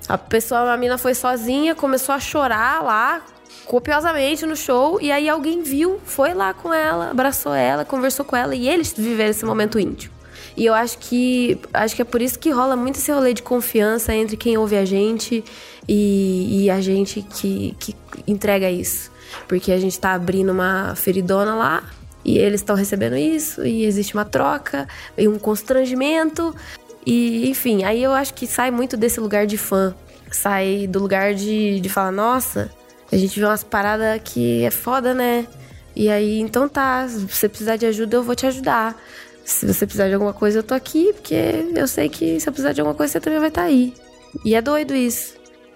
A pessoa, a mina foi sozinha, começou a chorar lá, copiosamente no show, e aí alguém viu, foi lá com ela, abraçou ela, conversou com ela, e eles viveram esse momento íntimo. E eu acho que acho que é por isso que rola muito esse rolê de confiança entre quem ouve a gente e, e a gente que, que entrega isso. Porque a gente tá abrindo uma feridona lá e eles estão recebendo isso, e existe uma troca e um constrangimento. E, enfim, aí eu acho que sai muito desse lugar de fã. Sai do lugar de, de falar, nossa, a gente vê umas paradas que é foda, né? E aí, então tá, se você precisar de ajuda, eu vou te ajudar. Se você precisar de alguma coisa, eu tô aqui, porque eu sei que se eu precisar de alguma coisa, você também vai estar aí. E é doido isso.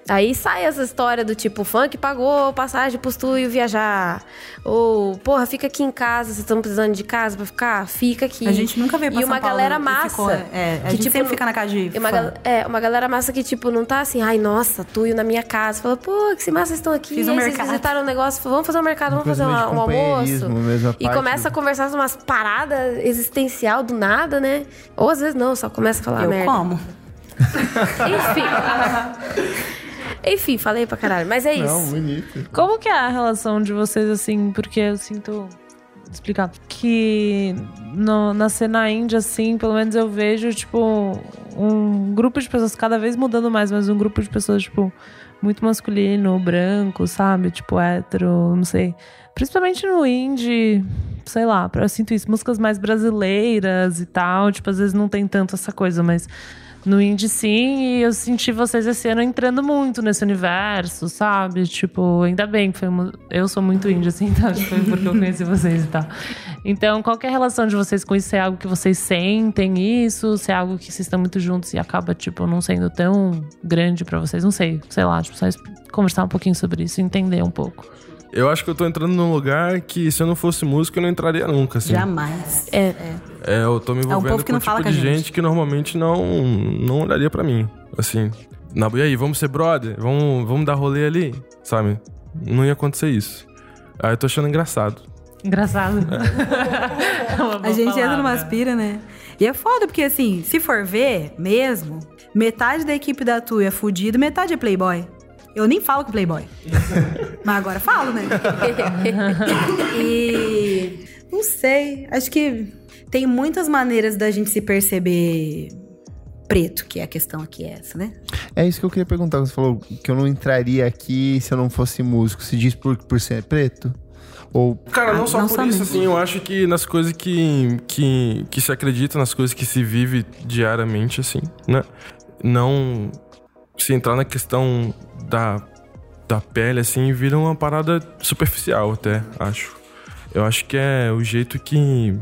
Aí sai essa história do tipo, fã que pagou passagem pro estúdio viajar. Ou, porra, fica aqui em casa, vocês estão precisando de casa pra ficar? Fica aqui. A gente nunca veio pra E São uma Paulo galera e massa. ficou- é, a que, gente tipo, sempre fica na casa de uma, gal- é, uma galera massa que, tipo, não tá assim, ai, nossa, Tuyo na minha casa. Fala, pô, que se massa vocês estão aqui. Fiz um vocês mercado. visitaram um negócio, vamos fazer um mercado, vamos fazer uma- um almoço. E começa do- a conversar umas paradas existencial do nada, né? Ou às vezes não, só começa a falar eu merda. como. Enfim. Enfim, falei pra caralho, mas é isso. Não, bonito. Como que é a relação de vocês, assim? Porque eu sinto. Explicar. Que no- na cena índia, assim, pelo menos eu vejo, tipo, um grupo de pessoas cada vez mudando mais, mas um grupo de pessoas, tipo, muito masculino, branco, sabe? Tipo, hétero, não sei. Principalmente no indie, sei lá, eu sinto isso. Músicas mais brasileiras e tal, tipo, às vezes não tem tanto essa coisa, mas no indie sim, e eu senti vocês esse ano entrando muito nesse universo, sabe? Tipo, ainda bem que foi. Eu sou muito indie, assim, que foi porque eu conheci vocês e tal. Então, qual é a relação de vocês com isso? Se é algo que vocês sentem isso? Se é algo que vocês estão muito juntos e acaba, tipo, não sendo tão grande pra vocês? Não sei, sei lá, tipo, só conversar um pouquinho sobre isso, entender um pouco. Eu acho que eu tô entrando num lugar que se eu não fosse músico eu não entraria nunca, assim. Jamais. É, É, eu tô me envolvendo povo que com não um tipo fala com a de gente. gente. que normalmente não, não olharia pra mim. Assim, na, e aí, vamos ser brother? Vamos, vamos dar rolê ali? Sabe? Não ia acontecer isso. Aí eu tô achando engraçado. Engraçado. É uma A gente entra palavra. numa aspira, né? E é foda, porque assim, se for ver mesmo, metade da equipe da Tu é fudido, metade é playboy. Eu nem falo com playboy. Mas agora falo, né? e. Não sei. Acho que tem muitas maneiras da gente se perceber preto, que é a questão aqui é essa, né? É isso que eu queria perguntar. Você falou que eu não entraria aqui se eu não fosse músico. Se diz por, por ser preto? Ou Cara, não Ah, só não por somente. isso, assim, eu acho que nas coisas que, que, que se acredita, nas coisas que se vive diariamente, assim, né? Não se entrar na questão da, da pele, assim, vira uma parada superficial até, acho. Eu acho que é o jeito que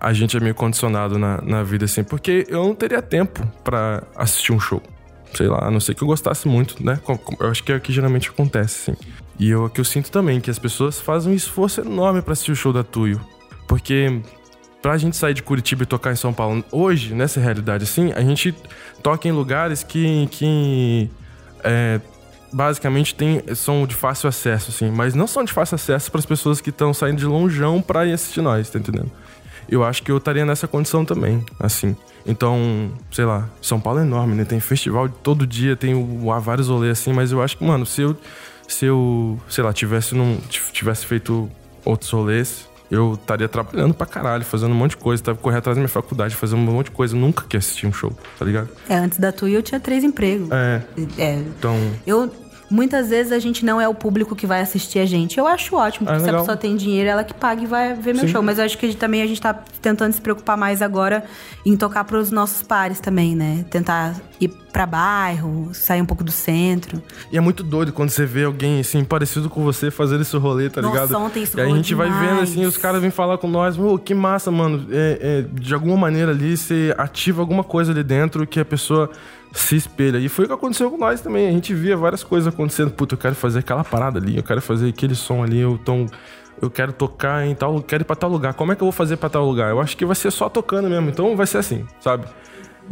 a gente é meio condicionado na, na vida, assim, porque eu não teria tempo pra assistir um show. Sei lá, a não ser que eu gostasse muito, né? Eu acho que é o que geralmente acontece, assim. E eu, que eu sinto também, que as pessoas fazem um esforço enorme pra assistir o show da Tuyo. Porque pra gente sair de Curitiba e tocar em São Paulo, hoje, nessa realidade assim, a gente toca em lugares que, que é, basicamente tem, são de fácil acesso, assim, mas não são de fácil acesso para as pessoas que estão saindo de longeão pra ir assistir nós, tá entendendo? Eu acho que eu estaria nessa condição também, assim. Então, sei lá, São Paulo é enorme, né? Tem festival todo dia, tem o- há vários rolês assim, mas eu acho que, mano, se eu, se eu sei lá, tivesse, num, tivesse feito outros rolês, eu estaria trabalhando pra caralho, fazendo um monte de coisa, tava correndo atrás da minha faculdade, fazendo um monte de coisa. Eu nunca quis assistir um show, tá ligado? É, antes da Tu eu tinha três empregos. É, É, então. Eu. Muitas vezes a gente não é o público que vai assistir a gente. Eu acho ótimo, Ah, porque se a pessoa tem dinheiro, ela que paga e vai ver meu Sim. show. Mas eu acho que também a gente tá tentando se preocupar mais agora em tocar pros nossos pares também, né? Tentar ir pra bairro, sair um pouco do centro. E é muito doido quando você vê alguém, assim, parecido com você fazendo esse rolê, tá Nossa, ligado? ontem isso E a gente vai vendo, demais. assim, os caras vêm falar com nós, ô, que massa, mano. É, é, de alguma maneira ali, você ativa alguma coisa ali dentro que a pessoa se espelha. E foi o que aconteceu com nós também. A gente via várias coisas acontecendo. Puta, eu quero fazer aquela parada ali, eu quero fazer aquele som ali, eu tão. Eu quero tocar em tal, quero ir pra tal lugar. Como é que eu vou fazer pra tal lugar? Eu acho que vai ser só tocando mesmo. Então vai ser assim, sabe?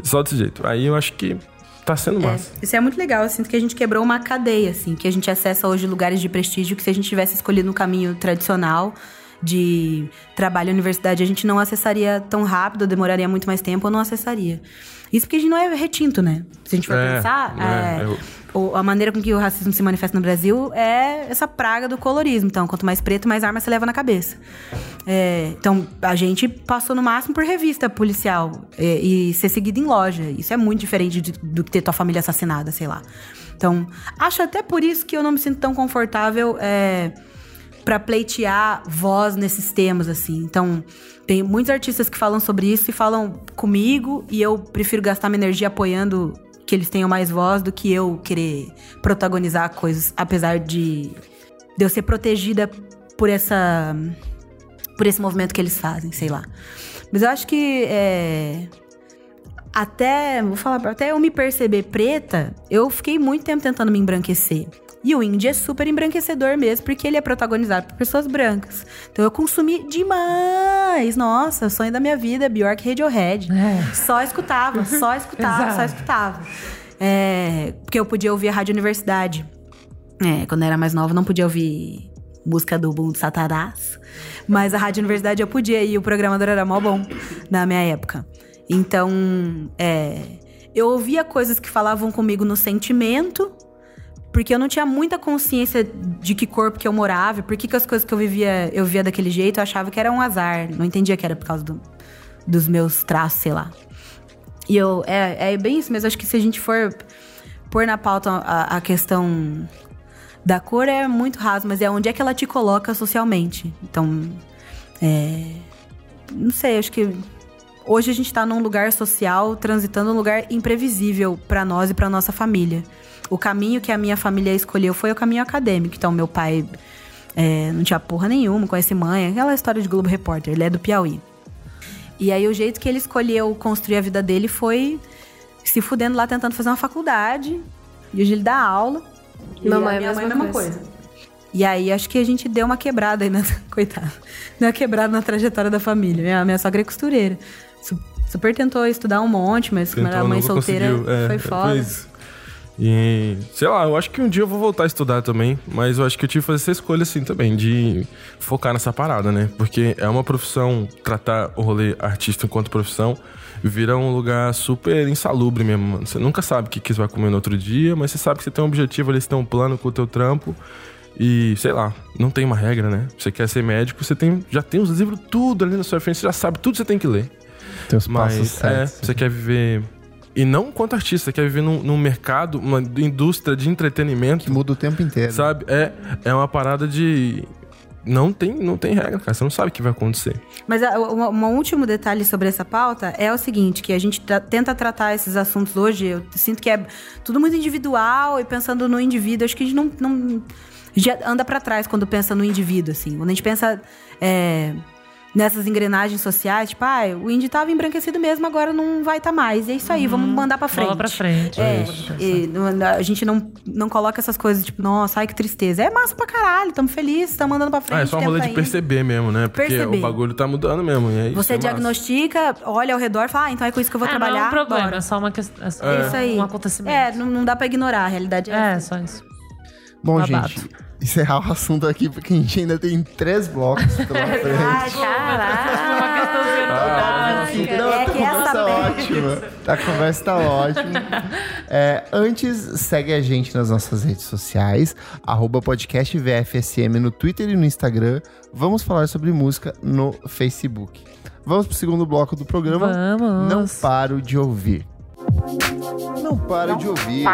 Só desse jeito. Aí eu acho que tá sendo massa. Isso é muito legal. Eu sinto que a gente quebrou uma cadeia, assim, que a gente acessa hoje lugares de prestígio que se a gente tivesse escolhido um caminho tradicional de trabalho universidade, a gente não acessaria tão rápido, demoraria muito mais tempo ou não acessaria. Isso porque a gente não é retinto, né? Se a gente for É, pensar, é, é, eu- o- a maneira com que o racismo se manifesta no Brasil é essa praga do colorismo. Então, quanto mais preto, mais arma você leva na cabeça. É, então, a gente passou no máximo por revista policial é, e ser seguido em loja. Isso é muito diferente de- do que ter tua família assassinada, sei lá. Então, acho até por isso que eu não me sinto tão confortável para pleitear voz nesses temas, assim. Então, tem muitos artistas que falam sobre isso e falam comigo, e eu prefiro gastar minha energia apoiando que eles tenham mais voz do que eu querer protagonizar coisas, apesar de, de eu ser protegida por essa. por esse movimento que eles fazem, sei lá. Mas eu acho que é, até, vou falar, até eu me perceber preta, eu fiquei muito tempo tentando me embranquecer. E o indie é super embranquecedor mesmo, porque ele é protagonizado por pessoas brancas. Então eu consumi demais. Nossa, sonho da minha vida, Bjork Radiohead. É. Só escutava, só escutava, só escutava. É, porque eu podia ouvir a Rádio Universidade. É, quando eu era mais nova, não podia ouvir música do Boom do Satanás. Mas a Rádio Universidade eu podia, e o programador era mó bom na minha época. Então, é, eu ouvia coisas que falavam comigo no sentimento, porque eu não tinha muita consciência de que corpo que eu morava, por que, as coisas que eu vivia, eu via daquele jeito, eu achava que era um azar. Não entendia que era por causa do- dos meus traços, sei lá. E eu, é, é bem isso mesmo. Acho que se a gente for pôr na pauta a, a questão da cor, é muito raso, mas é onde é que ela te coloca socialmente. Então, é, não sei, acho que hoje a gente tá num lugar social, transitando num lugar imprevisível pra nós e pra nossa família. O caminho que a minha família escolheu foi o caminho acadêmico. Então, meu pai é, não tinha porra nenhuma, conhece mãe, aquela história de Globo Repórter, ele é do Piauí. E aí o jeito que ele escolheu construir a vida dele foi se fudendo lá tentando fazer uma faculdade. E hoje ele dá aula. E Mamãe, a minha a mãe, mesma mesma coisa. coisa. E aí acho que a gente deu uma quebrada aí, na, coitada. Deu uma quebrada na trajetória da família. Minha, minha sogra é costureira. Su- Super tentou estudar um monte, mas como era Tentou, mãe solteira. É, foi é, foda. isso. E, sei lá, eu acho que um dia eu vou voltar a estudar também, mas eu acho que eu tive que fazer essa escolha assim também, de focar nessa parada, né? Porque é uma profissão, tratar o rolê artista enquanto profissão vira um lugar super insalubre mesmo, mano. Você nunca sabe o que, que você vai comer no outro dia, mas você sabe que você tem um objetivo ali, você tem um plano com o teu trampo. E, sei lá, não tem uma regra, né? Você quer ser médico, você tem, já tem os livros tudo ali na sua frente, você já sabe tudo que você tem que ler. Tem os passos Mas é, certos. você quer viver. E não quanto artista, quer viver num, num mercado, uma indústria de entretenimento. Que muda o tempo inteiro. Sabe? É, é uma parada de. Não tem, não tem regra, cara. Você não sabe o que vai acontecer. Mas ah, um, último detalhe sobre essa pauta é o seguinte, que a gente tra- tenta tratar esses assuntos hoje, eu sinto que é tudo muito individual e pensando no indivíduo, acho que a gente não, não já anda pra trás quando pensa no indivíduo, assim. Quando a gente pensa é, nessas engrenagens sociais, tipo, ah, o índio tava embranquecido mesmo, agora não vai estar mais. E é isso aí, vamos mandar pra frente. Bola pra frente. É, Isso. e não- a gente não, não coloca essas coisas, tipo, nossa, ai que tristeza. É massa pra caralho, tamo felizes, tamo andando pra frente. Ah, é só um tempo rolê tá de perceber mesmo, né? Porque Perceber. o bagulho tá mudando mesmo. E é isso Você é massa. diagnostica, olha ao redor e fala, ah, então é com isso que eu vou Ah, trabalhar. não é um problema, bora. é só uma questão. É É isso aí. um acontecimento. É, não, não dá pra ignorar, a realidade é, É, essa. só isso. Bom, Babado. gente, encerrar o assunto aqui, porque a gente ainda tem três blocos pela frente. Ai, caralho. De Ah, enfim, não, É a essa conversa pega. ótima. A conversa tá ótima. É, antes, segue a gente nas nossas redes sociais, arroba podcast VFSM no Twitter e no Instagram. Vamos falar sobre música no Facebook. Vamos pro segundo bloco do programa. Vamos. Não paro de ouvir. Não paro de ouvir.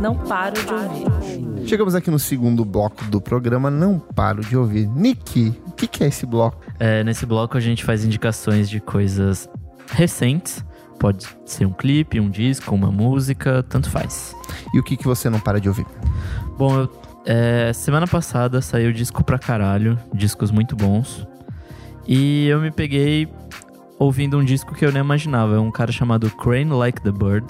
Não paro de ouvir. Chegamos aqui no segundo bloco do programa Não Paro de Ouvir. Nick, o que, que é esse bloco? É, nesse bloco a gente faz indicações de coisas recentes. Pode ser um clipe, um disco, uma música, tanto faz. E o que, que você não para de ouvir? Bom, eu- é, semana passada saiu disco pra caralho, discos muito bons. E eu me peguei ouvindo um disco que eu nem imaginava. É um cara chamado Crane Like the Bird.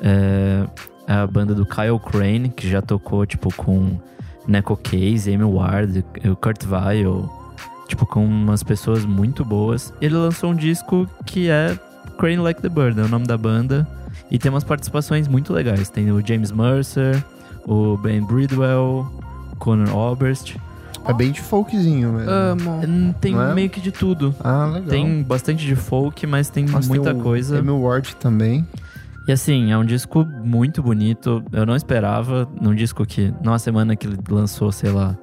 É, é a banda do Kyle Crane, que já tocou, tipo, com Neco Case, Amy Ward, Kurt Weill. Tipo, com umas pessoas muito boas. Ele lançou um disco que é Crane Like the Bird, é o nome da banda. E tem umas participações muito legais. Tem o James Mercer, o Ben Bridwell, Conor Oberst. É bem de folkzinho mesmo. Amo. Hum, Tem Não é? meio que de tudo. Ah, legal. Tem bastante de folk, mas tem Nossa, tem muita o coisa. Amy Ward também. E assim, é um disco muito bonito. Eu não esperava num disco que, numa semana que ele lançou, sei lá,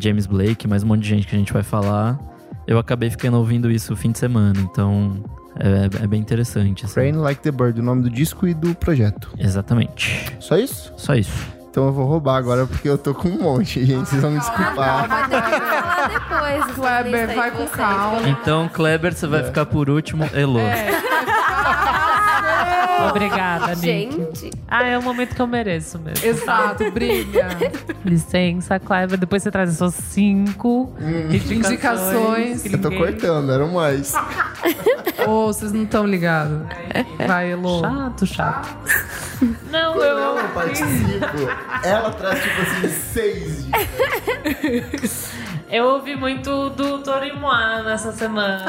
James Blake, mais um monte de gente que a gente vai falar. Eu acabei ficando ouvindo isso o fim de semana, então é, é bem interessante. Assim. Rain Like the Bird, o nome do disco e do projeto. Exatamente. Só isso? Só isso. Então eu vou roubar agora porque eu tô com um monte, gente. Vocês vão me desculpar. Vai ter que falar depois. Kleber, vai com vocês. calma. Então, Kleber, você vai ficar por último. Elo. Obrigada, Nick. Gente, Ah, é o momento que eu mereço mesmo. Exato, brilha. Licença, Clever. Depois você traz as suas cinco indicações. Indicações. Eu tô ninguém- cortando, eram mais. Ô, vocês não estão ligados. Vai, Elô. Chato, chato. Não, eu. Eu participo. Ela traz, tipo assim, seis Eu ouvi muito do Torimoa nessa semana.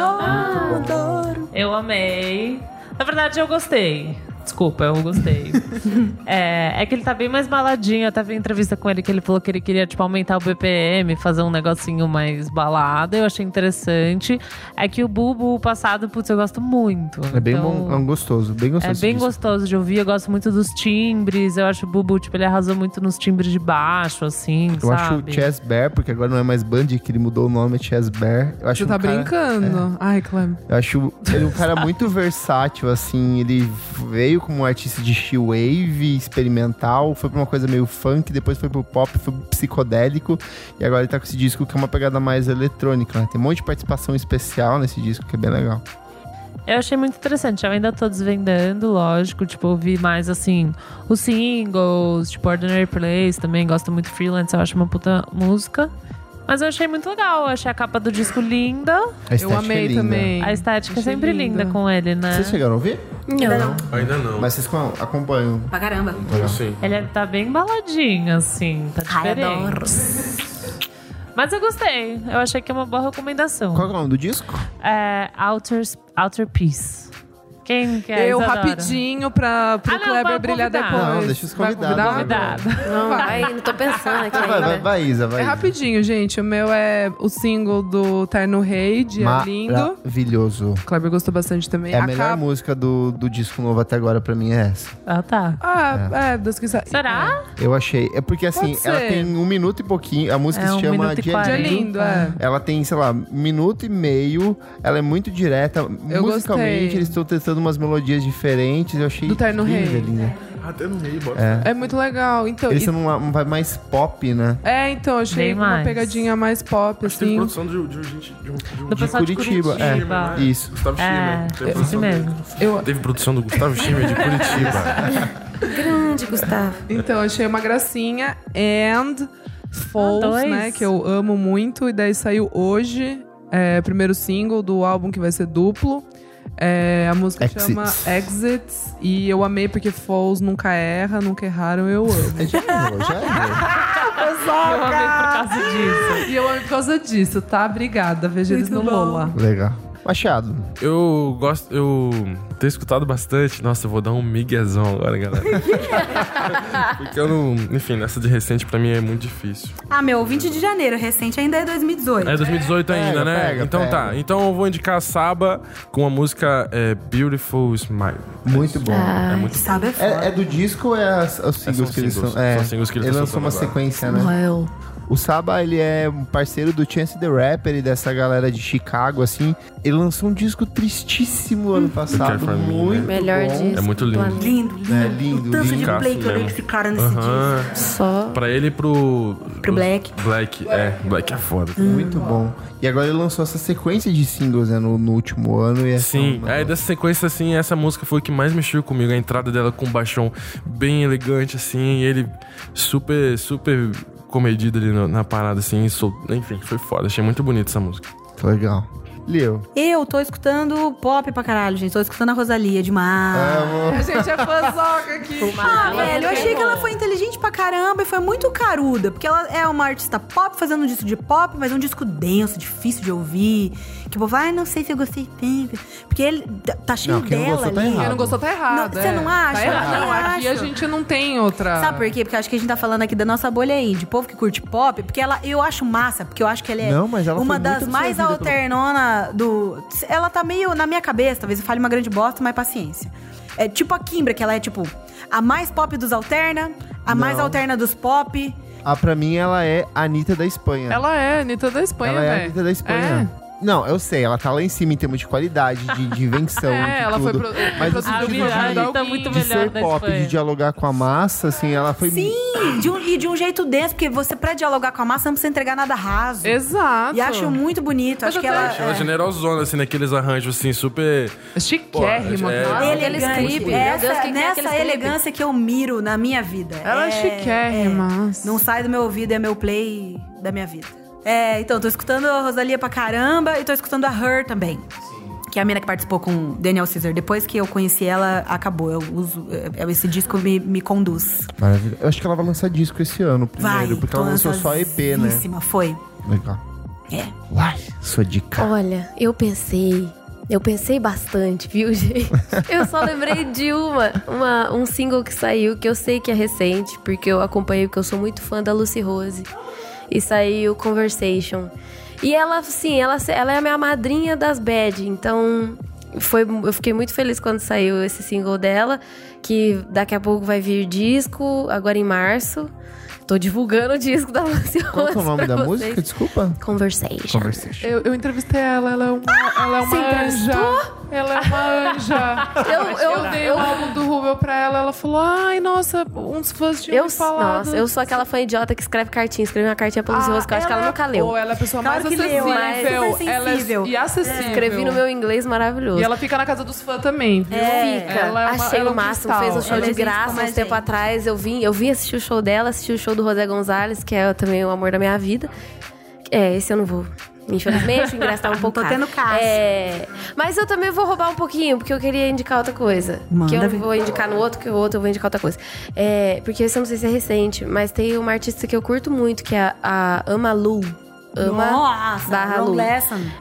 Eu amei. Na verdade, eu gostei. Desculpa, eu gostei. é, é que ele tá bem mais baladinho. Eu até vi entrevista com ele que ele falou que ele queria, tipo, aumentar o BPM, fazer um negocinho mais balada. Eu achei interessante. É que o Bubu, o passado, putz, eu gosto muito. É bem Então, bom, é um gostoso, bem gostoso. É bem gostoso de ouvir. Eu gosto muito dos timbres. Eu acho o Bubu, tipo, ele arrasou muito nos timbres de baixo, assim, Eu acho sabe? o Chess Bear, porque agora não é mais Band, que ele mudou o nome, é Chess Bear. Eu acho Você tá um cara- brincando? Ai, Clem. Eu acho ele um cara muito versátil, assim. Ele veio como um artista de she-wave, experimental, foi pra uma coisa meio funk, depois foi pro pop, foi pro psicodélico. E agora ele tá com esse disco que é uma pegada mais eletrônica, né? Tem um monte de participação especial nesse disco que é bem legal. Eu achei muito interessante. Eu ainda tô desvendando, lógico. Tipo, ouvi mais assim, os singles, tipo Ordinary Place também. Gosto muito Freelance, eu acho uma puta música. Mas eu achei muito legal. Eu achei a capa do disco linda. A Eu amei é linda. também. A estética é Achei sempre linda. linda. com ele, né? Vocês chegaram a ouvir? Ainda não. Ainda não. Mas vocês com- acompanham. Pra caramba. Sim. Ele tá bem baladinho, assim. Tá Ai, diferente. adoro. Mas eu gostei. Eu achei que é uma boa recomendação. Qual é o nome do disco? É Outer, Outer Peace. Quem quer? eu Isadora? rapidinho pra, pro Ah, não, Kleber brilhar convidar. depois. Não, deixa os convidados. Convidado. Não, vai, não tô pensando aqui Vai, vai, vai, Isa, vai. É rapidinho, gente. O meu é o single do Terno Rei, de É Lindo. Maravilhoso. O Kleber gostou bastante também. É a melhor capa- música do, do disco novo até agora pra mim é essa. Ah, tá. Ah, é, Deus quiser. Será? Eu achei. É porque assim, ela tem um minuto e pouquinho. A música É, se um chama Dia É quarenta. lindo, é. Ela tem, sei lá, minuto e meio. Ela é muito direta. Eu Musicalmente, gostei. eles estão testando umas melodias diferentes. Eu achei Do Terno Rei. linda. Até no meio, bora. É. É muito legal. Então, Eles e- não vai mais pop, né? É, então, eu achei Bem uma mais. pegadinha mais pop, Acho assim. produção de, de, de, um- de Do de pessoal de Curitiba, Curitiba. é. Isso. Gustavo É, esse produção dele. mesmo. Eu, Teve produção do Gustavo Schimmer de Curitiba. Grande, Gustavo. então, achei uma gracinha. And Falls, Ah, né? Que eu amo muito. E daí saiu hoje, é, primeiro single do álbum que vai ser duplo. É, a música Exits. chama Exits. E eu amei porque Falls nunca erra, nunca erraram, eu amo. Já errou, já errou. Eu amei por causa disso. e eu amo por causa disso, tá? Obrigada. Vejo eles no Lola. Legal. Machado. Eu gosto, eu tenho escutado bastante. Nossa, eu vou dar um miguezão agora, galera. Porque eu não. Enfim, nessa de recente pra mim é muito difícil. Ah, meu, 20 de janeiro, recente ainda é 2018. É 2018 ainda, Pega, né? pega, então pega. tá. Então eu vou indicar a Saba com a música é, Beautiful Smile. Muito bom. É muito Sabe, é. É, é do disco ou é as- os singles são que eles singles. são? É, São singles que eles lançou uma soltando sequência, né? Well. O Saba, ele é um parceiro do Chance the Rapper e dessa galera de Chicago, assim. Ele lançou um disco tristíssimo ano passado. Care for Me, muito né? Melhor bom. disco É muito do lindo. Lindo, lindo. É, lindo, O tanto lindo. de play que eu dei esse cara nesse disco. Aham. Só. Pra ele e pro. Pro Black. Black, é. Black é foda. Muito bom. E agora ele lançou essa sequência de singles, né, no, no último ano. E Sim, uma- é dessa sequência, assim, essa música foi o que mais mexeu comigo. A entrada dela com um baixão bem elegante, assim, e ele super, super comedido ali no- na parada, assim, sol... enfim, foi foda. Achei muito bonita essa música. Legal. Leo. Eu tô escutando pop pra caralho, gente. Tô escutando a Rosalia demais. A gente é fãzoca aqui. Ah, velho, eu achei que ela foi inteligente pra caramba e foi muito caruda. Porque ela é uma artista pop fazendo um disco de pop, mas é um disco denso, difícil de ouvir. Que o povo, ai, não sei se eu gostei tanto. Porque ele tá cheio Não, quem não dela gostou tá ali. errado. Quem não gostou tá errado. Não, você é. não acha? Tá errado. Não, aqui a acho. gente não tem outra. Sabe por quê? Porque eu acho que a gente tá falando aqui da nossa bolha aí, de povo que curte pop, porque ela, eu acho massa, porque eu acho que ela é Não, mas ela uma das mais alternona do. Ela tá meio na minha cabeça, talvez eu fale uma grande bosta, mas paciência. É tipo a Kimbra, que ela é tipo a mais pop dos alterna, a mais Não. alterna dos pop. Ah, pra mim, ela é a Anitta da Espanha. Ela é Anitta da Espanha, Ela é a. Anitta da Espanha. Não, eu sei, ela tá lá em cima em termos de qualidade, de, de invenção, É, de ela foi tudo. pro- Mas produzida A Fernanda tá muito de melhor ser pop, Espanha. de dialogar com a massa, assim, ela foi... Sim, de um- e de um jeito denso, porque você, pra dialogar com a massa, não precisa entregar nada raso. Exato. E acho muito bonito. Mas acho que ela. acho Ela é é- generosona, assim, naqueles arranjos, assim, super... Chiquérrima. É-. Aqueles Elegante. Essa, é nessa elegância que eu miro na minha vida. Ela é, chiquérrima. Não sai do meu ouvido, é meu play da minha vida. É, então, tô escutando a Rosalia pra caramba e tô escutando a Her também. Que é a mina que participou com Daniel Caesar. Depois que eu conheci ela, acabou. Eu uso. é, Esse disco me, me conduz. Maravilha. Eu acho que ela vai lançar disco esse ano Vai. primeiro, porque tô ela lançou só EP, né? Foi. Legal. É. Uai, sua dica. Olha, eu pensei. Eu pensei bastante, viu, gente? Eu só lembrei de uma, uma, um single que saiu, que eu sei que é recente, porque eu acompanhei, porque eu sou muito fã da Lucy Rose. E saiu Conversation. E ela, sim, ela, ela é a minha madrinha das bad, então foi, eu fiquei muito feliz quando saiu esse single dela, que daqui a pouco vai vir disco, agora em março. Tô divulgando o disco da Rose. Qual que é o nome da vocês. música? Desculpa. Conversation. Conversation. Eu, eu entrevistei ela, ela é uma, ela é Você uma anja. Ela é uma anja. Eu, eu, Eu dei o álbum do Rubel pra ela, ela falou: ai, nossa, uns fãs tinham eu, falado. nossa, eu sou aquela fã idiota que escreve cartinha, escreve uma cartinha pelos Ah, outros, que eu acho que ela nunca leu. Ou ela é a pessoa Claro mais que leu, acessível. ela é super ela sensível. é, e acessível. Escrevi no meu inglês maravilhoso. E ela fica na casa dos fãs também, viu? Fica. Ela é uma- Achei ela é o máximo. cristal. Fez um show Ela de graça uns tempo atrás. Eu vim, eu vim assistir o show dela, assisti o show do José Gonzalez, que é também o amor da minha vida. É, esse eu não vou. Infelizmente, o ingresso tá um pouco Tô caro. tendo caixa. É, mas eu também vou roubar um pouquinho, porque eu queria indicar outra coisa. Manda que eu ver. vou indicar no outro, que o outro eu vou indicar outra coisa. É, porque eu não sei se é recente, mas tem uma artista que eu curto muito, que é a Ama Lu. Ama Nossa, barra Lu.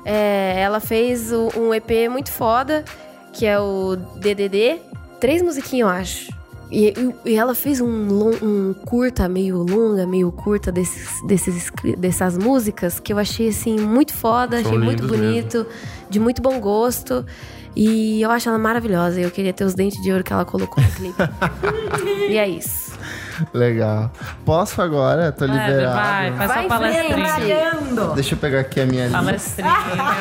É, ela fez um EP muito foda, que é o DDD. Três musiquinhas, eu acho. E, e- ela fez um, um curta, meio longa, meio curta desses, desses, dessas músicas, que eu achei, assim, muito foda, São achei muito bonito, de muito bom gosto. E eu acho ela maravilhosa. Eu queria ter os dentes de ouro que ela colocou no clipe. e é isso. Legal. Posso agora? Tô Vai, liberado. vai, faz Vai sua palestrinha. Deixa eu pegar aqui a minha lista. Palestrinha,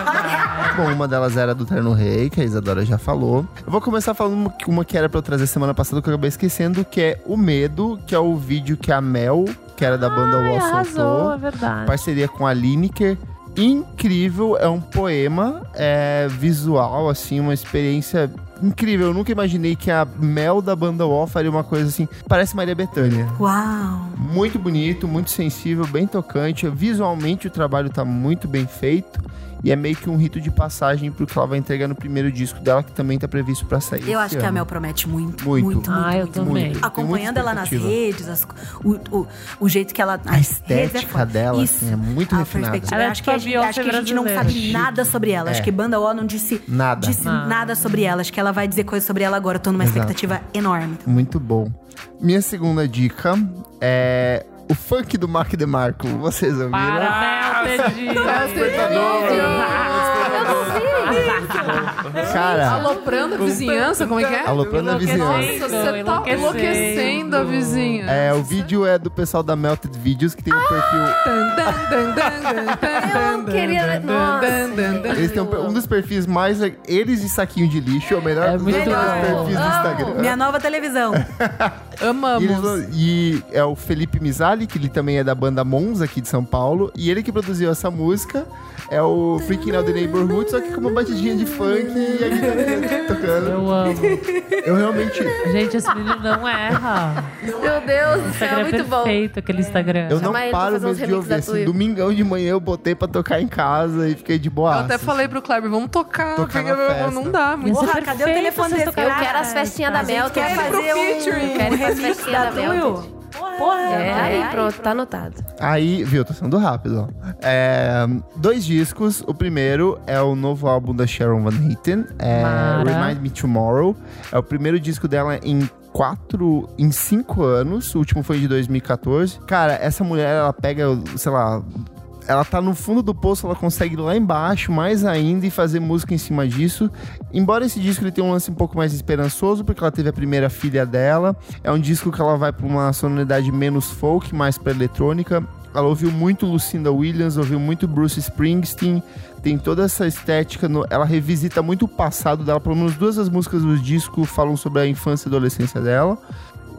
vai. Bom, uma delas era do Terno Rei, que a Isadora já falou. Eu vou começar falando uma, uma que era pra eu trazer semana passada, que eu acabei esquecendo, que é O Medo, que é o vídeo que a Mel, que era da banda Ai, Wall, arrasou, soltou. é verdade. Parceria com a Lineker. Incrível, é um poema é, visual, assim, uma experiência incrível. Eu nunca imaginei que a Mel da banda Wall faria uma coisa assim. Parece Maria Bethânia. Uau. Muito bonito, muito sensível, bem tocante. Visualmente o trabalho tá muito bem feito. E é meio que um rito de passagem pro que ela vai entregar no primeiro disco dela, que também tá previsto pra sair. Eu esse acho que a ano. Mel promete muito. Muito. Muito, muito, Ah, eu muito, também. muito. Acompanhando ela nas redes, as- o, o, o jeito que ela. A é estética foda. dela, Isso. assim, é muito a refinada. Ela é acho, tipo que a a gente, acho que a gente não sabe nada sobre ela. Acho É. que Banda O não disse Nada. disse Nada. nada sobre ela. Acho que ela vai dizer coisas sobre ela agora. Eu tô numa Exato. expectativa enorme. Muito bom. Minha segunda dica é o funk do Mark DeMarco. Vocês ouviram? Para, Mel, Tedinho. Cara, Aloprando a vizinhança, como é que é? aloprando a vizinhança. Nossa, você tá enlouquecendo a vizinha. É, o vídeo é do pessoal da Melted Videos, que tem um perfil. Eu não queria. Nossa. Eles têm um, um dos perfis mais. Eles e saquinho de lixo é o melhor É dos muito perfis do. Instagram. Minha nova televisão. Amamos. e é o Felipe Mizali, que ele também é da banda Mons aqui de São Paulo. E ele que produziu essa música é o Freaking Out the Neighborhood, só que com uma batidinha de funk tocando. Eu amo. Eu realmente. Gente, esse menino não erra. Meu Deus do céu, é muito bom. perfeito, aquele Instagram. Eu não Chama ele pra paro fazer uns mesmo de ouvir. da Assim, Tuyo. domingão de manhã eu botei pra tocar em casa e fiquei de boa. Eu até falei pro Kleber, vamos tocar, Tocar porque na festa. não dá. Muito... Porra, cadê o telefone desse. Eu quero as festinhas da Mel. quer quero fazer um, featuring. Quero ir pras remix festinhas da da Mel. Tuyo. Porra. É, aí pronto, tá anotado. Aí, viu, tô sendo rápido. ó. É, dois discos. O primeiro é o novo álbum da Sharon Van Eaton, é Mara. Remind Me Tomorrow. É o primeiro disco dela em quatro, em cinco anos. O último foi de 2014. Cara, essa mulher, ela pega, sei lá. Ela tá no fundo do poço, ela consegue ir lá embaixo, mais ainda, e fazer música em cima disso. Embora esse disco ele tenha um lance um pouco mais esperançoso, porque ela teve a primeira filha dela. É um disco que ela vai pra uma sonoridade menos folk, mais pra eletrônica. Ela ouviu muito Lucinda Williams, ouviu muito Bruce Springsteen, tem toda essa estética, no- ela revisita muito o passado dela, pelo menos duas das músicas do disco falam sobre a infância e adolescência dela.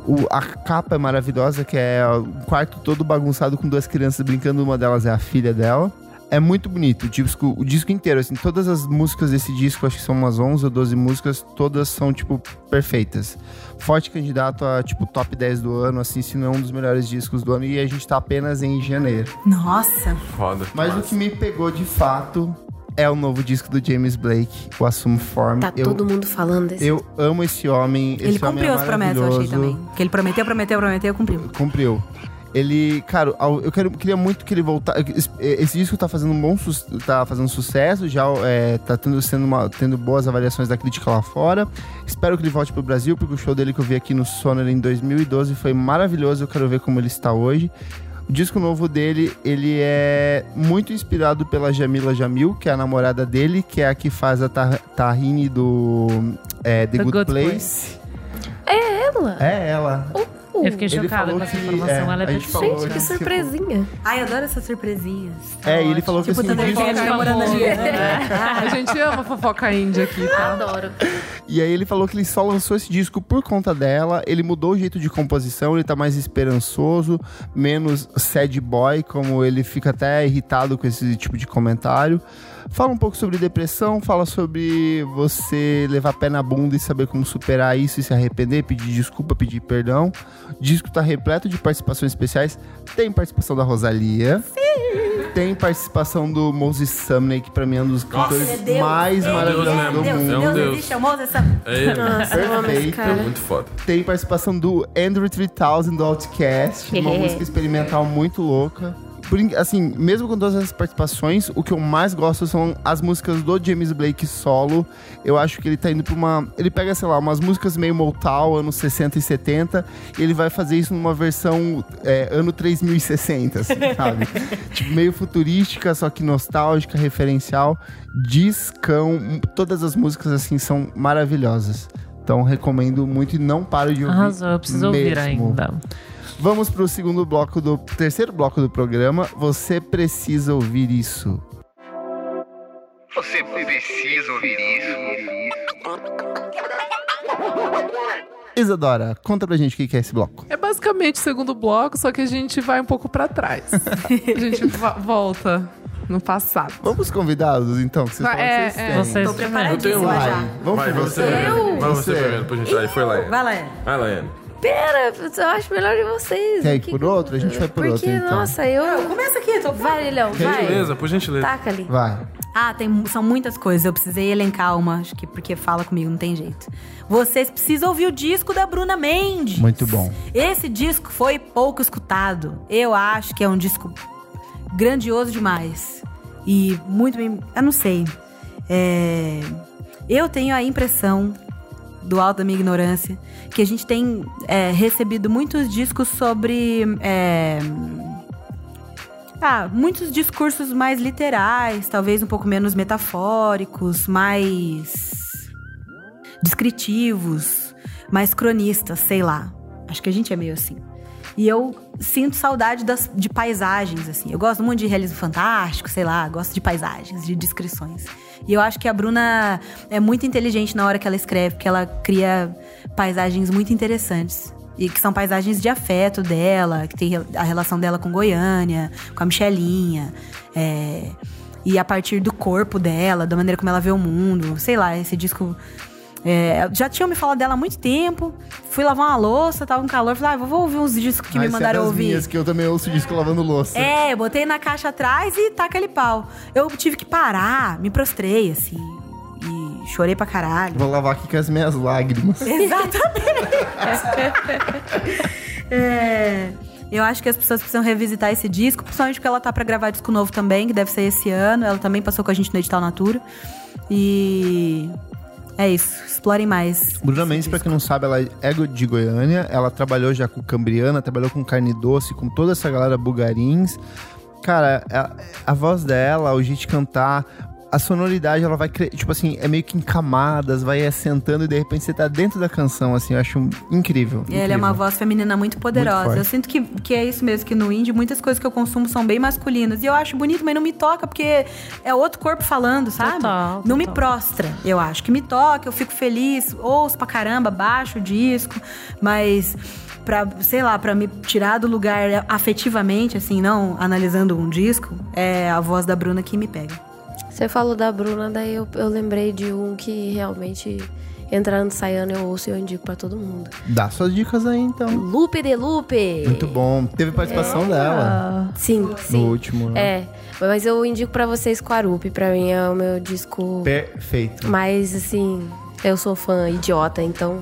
O- a capa é maravilhosa, que é um quarto todo bagunçado com duas crianças brincando, uma delas é a filha dela. É muito bonito, o disco, o disco inteiro, assim, todas as músicas desse disco, acho que são umas 11 ou 12 músicas, todas são, tipo, perfeitas. Forte candidato a, tipo, top 10 do ano, assim, se não é um dos melhores discos do ano, e a gente tá apenas em janeiro. Nossa. Foda. Mas o que me pegou de fato é o novo disco do James Blake, o Assume Form. Tá eu, todo mundo falando desse. eu amo esse homem. Ele esse homem cumpriu é as promessas, eu achei também. Que ele prometeu, prometeu, prometeu, cumpriu. Cumpriu. Ele, cara, eu quero, queria muito que ele voltasse. Esse, disco tá fazendo um bom tá fazendo sucesso, já é, tá tendo, sendo uma- tendo boas avaliações da crítica lá fora. Espero que ele volte pro Brasil, porque o show dele que eu vi aqui no Sonar em 2012 foi maravilhoso. Eu quero ver como ele está hoje. O disco novo dele, ele é muito inspirado pela Jamila Jamil, que é a namorada dele, que é a que faz a Tar Tahini do é, The, The Good, Good Place. Ela? É ela. O, Eu fiquei chocada com essa que- informação. é, Ela é a gente perfeita. falou Gente, que tipo- surpresinha. Ai, adoro essas surpresinhas. É, e ele falou que Tipo, assim, também disso- fica namorando a Diana. A gente ama fofoca índia aqui, tá? Adoro. E aí ele falou que ele só lançou esse disco por conta dela. Ele mudou o jeito de composição, ele tá mais esperançoso, menos sad boy, como ele fica até irritado com esse tipo de comentário. Fala um pouco sobre depressão, fala sobre você levar pé na bunda e saber como superar isso e se arrepender, pedir desculpa, pedir perdão. O disco tá repleto de participações especiais. Tem participação da Rosalia. Tem participação do Moses Sumney, que pra mim é um dos cantores é Deus. mais é maravilhosos Deus do mesmo. mundo. É um Deus Deus. existe, é o Moses Sam. É. Nossa, esse Perfeito. É muito foda. Tem participação do Andrew 3000 do Outcast, uma É. música experimental muito louca. Assim, mesmo com todas essas participações, o que eu mais gosto são as músicas do James Blake solo. Eu acho que ele tá indo pra uma. Ele pega, sei lá, umas músicas meio Motown, anos 60 e 70, e ele vai fazer isso numa versão é, ano 3060, assim, sabe? tipo, meio futurística, só que nostálgica, referencial. Discão. Todas as músicas, assim, são maravilhosas. Então, recomendo muito e não paro de ouvir. Arrasou, eu preciso ouvir mesmo. ainda. Vamos pro segundo bloco do terceiro bloco do programa. Você precisa ouvir isso. Você precisa ouvir isso. Isadora, conta pra gente o que é esse bloco. É basicamente o segundo bloco, só que a gente vai um pouco pra trás. a gente vo- volta no passado. Vamos convidados, então, que vocês Vai, falam é, que vocês é. têm. Vocês Tô Eu tenho preparadíssima um. já. Vamos Vai, você. Vai você Você. primeiro, por gente. Aí foi Laiane. Vai lá, é. Vai, Laiane. Pera, eu acho melhor de vocês. Quer ir Que- por outro? A gente vai por Porque, outro, então. nossa, eu... Começa aqui, tô Vai, Lilhão, vai. Gentileza, por gentileza. Taca ali. Vai. Ah, tem, são muitas coisas. Eu precisei elencar uma, acho que porque fala comigo, não tem jeito. Vocês precisam ouvir o disco da Bruna Mendes. Muito bom. Esse disco foi pouco escutado. Eu acho que é um disco grandioso demais. E muito bem. Eu não sei. É, eu tenho a impressão, do alto da minha ignorância, que a gente tem é, recebido muitos discos sobre. é, ah, muitos discursos mais literais, talvez um pouco menos metafóricos, mais descritivos, mais cronistas, sei lá. Acho que a gente é meio assim. E eu sinto saudade das, de paisagens, assim. Eu gosto muito de realismo fantástico, sei lá, gosto de paisagens, de descrições. E eu acho que a Bruna é muito inteligente na hora que ela escreve, porque ela cria paisagens muito interessantes. E que são paisagens de afeto dela, que tem a relação dela com Goiânia, com a Michelinha. é, e a partir do corpo dela, da maneira como ela vê o mundo. Sei lá, esse disco. É, já tinham me falado dela há muito tempo. Fui lavar uma louça, tava com calor. Falei, ah, vou ouvir uns discos que me é mandaram ouvir. minhas, que eu também ouço disco lavando louça. É, eu botei na caixa atrás e taca ali pau. Eu tive que parar, me prostrei, assim. E chorei pra caralho. Vou lavar aqui com as minhas lágrimas. Exatamente. é, eu acho que as pessoas precisam revisitar esse disco, principalmente porque ela tá pra gravar disco novo também, que deve ser esse ano. Ela também passou com a gente no Edital Natura. E. É isso, explorem mais. Bruna Mendes, pra quem não sabe, ela é de Goiânia. Ela trabalhou já com Cambriana, trabalhou com Carne Doce, com toda essa galera bugarins. Cara, a, a voz dela, o jeito de cantar, a sonoridade, ela vai, tipo assim, é meio que em camadas, vai assentando e de repente você tá dentro da canção, assim, eu acho incrível. Ela é uma voz feminina muito poderosa. forte. eu sinto que, que é isso mesmo, que no indie muitas coisas que eu consumo são bem masculinas. E eu acho bonito, mas não me toca, porque é outro corpo falando, sabe? Total, Não me total. prostra, eu acho. Que me toca, eu fico feliz, ouço pra caramba, baixo o disco, mas. Pra, sei lá, pra me tirar do lugar afetivamente, assim, não analisando um disco, é a voz da Bruna que me pega. Você falou da Bruna, daí eu, eu lembrei de um que realmente, entrando e saindo, eu ouço e eu indico pra todo mundo. Dá suas dicas aí, então. Lupe de Lupe! Muito bom. Teve participação dela Sim, sim. no último. né? É, mas eu indico pra vocês Quarupi, pra mim é o meu disco Perfeito. mais, assim, eu sou fã idiota, então...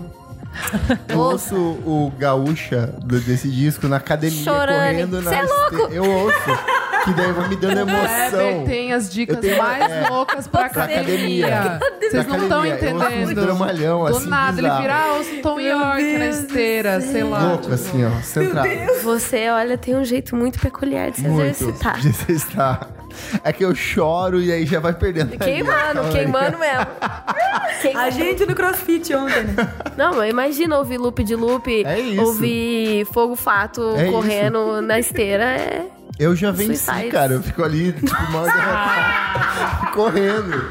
Eu ouço o Gaúcha do- desse disco na academia, Chorando. correndo na Cê é louco? este- Eu ouço. Que daí vai me dando emoção. Heber tem as dicas Eu tenho- mais é, loucas pra pra academia. academia. Vocês não estão academia. Eu ouço uns entendendo. dramalhão, Do assim, nada, ele bizarro. vira, ah, ouço Tom York na esteira, sei lá. Louco, assim, ó. Centrado. Você, olha, tem um jeito muito peculiar de se Muito. exercitar. De você estar. É que eu choro e aí já vai perdendo. Queimando, queimando mesmo. Queimando. A gente no crossfit ontem, né? Não, mas imagina ouvir loop de loop, É isso. ouvir fogo fato É correndo na esteira. É... Eu já venci, Suicide. cara. Eu fico ali, tipo, mal derrotado, correndo.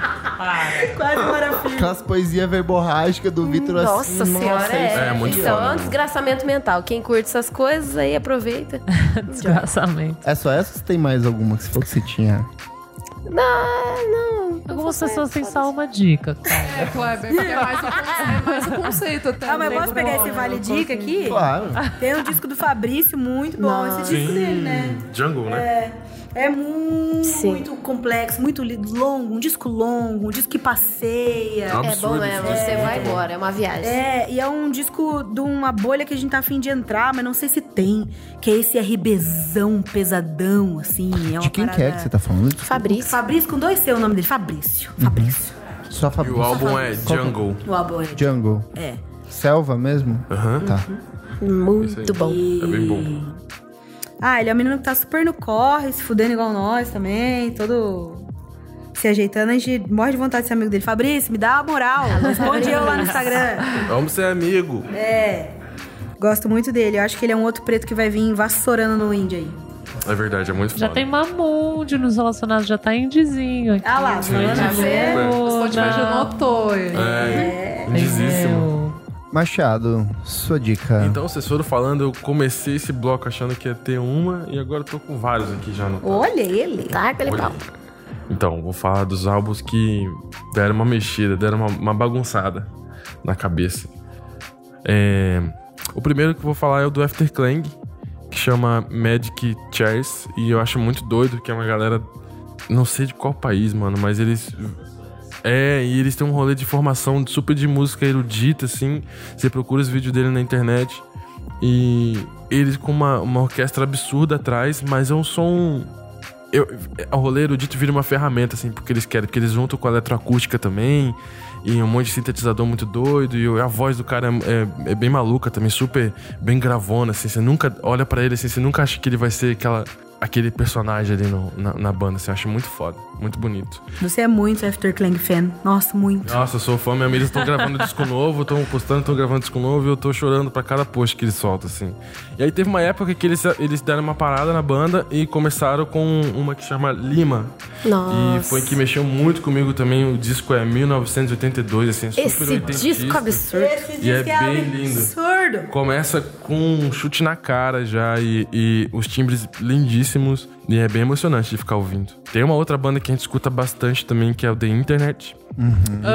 Quase maravilha. Aquelas poesias verborrágicas do Vitor assim. Nossa senhora, é. é muito Isso é foda, um né? desgraçamento mental. Quem curte essas coisas aí aproveita. Desgraçamento. É só essa ou você tem mais alguma que você falou que você tinha? Não, não. Algumas pessoas têm só uma dica, cara. É, Kleber, porque é mais o conceito, é mais o conceito até. Ah, mas eu posso pegar esse vale dica aqui? Claro. Tem um disco do Fabrício muito bom. Esse disco Sim. dele, né? Jungle, né? É, é muito, Sim. muito complexo, muito longo, um disco longo, um disco que passeia. É É bom esse você disco. vai embora, é uma viagem. É, e é um disco de uma bolha que a gente tá afim de entrar, mas não sei se tem. Que é esse RBzão pesadão, assim. É uma De quem que é parada- que você tá falando? Desculpa. Fabrício. Fabrício, com dois C o nome dele. Fabrício. Fabrício. Só E Fabrício. o álbum é Jungle. O álbum é. Jungle. É. Selva mesmo? Aham. Tá. Muito bom. É bem bom. Ah, ele é um menino que tá super no corre, se fudendo igual nós também, todo se ajeitando. A gente morre de vontade de ser amigo dele. Fabrício, me dá uma moral. Responde eu lá no Instagram. Vamos ser amigo. É. Gosto muito dele. Eu acho que ele é um outro preto que vai vir vassourando no indie aí. É verdade, é muito Já foda. tem Mamundi nos relacionados, já tá indizinho aqui. Ah lá, Sim, tá vendo? Já notou. ele. É, indizíssimo. Machado, sua dica. Então, vocês foram falando, eu comecei esse bloco achando que ia ter uma e agora eu tô com vários aqui já no Olha ele. Tá, aquele Olha pau. Então, vou falar dos álbuns que deram uma mexida, deram uma, uma bagunçada na cabeça. É, o primeiro que eu vou falar é o do Afterclang, que chama Magic Chairs, e eu acho muito doido que é uma galera, não sei de qual país, mano, mas eles é, e eles têm um rolê de formação super de música erudita, assim. Você procura os vídeos dele na internet. E eles com uma, uma orquestra absurda atrás, mas é um som. Eu, o rolê erudito vira uma ferramenta, assim, porque eles querem. Porque eles juntam com a eletroacústica também. E um monte de sintetizador muito doido. E a voz do cara é, é- é bem maluca também, super bem gravona, assim. Você nunca olha pra ele assim, você nunca acha que ele vai ser aquela, aquele personagem ali no- na, na banda. Você acha muito foda, muito bonito. Você é muito Afterclang fan. Nossa, muito. Nossa, eu sou fã. Minha amiga estão gravando disco novo, estão postando, estão gravando disco novo e eu tô chorando pra cada post que eles soltam, assim. E aí teve uma época que eles, eles deram uma parada na banda e começaram com uma que chama Lima. Nossa. E foi que mexeu muito comigo também. O disco é 1982, assim, super Esse disco absurdo. Esse E é disco bem lindo. absurdo. Começa com um chute na cara já e, e os timbres lindíssimos. E é bem emocionante de ficar ouvindo. Tem uma outra banda que a gente escuta bastante também, que é o The Internet.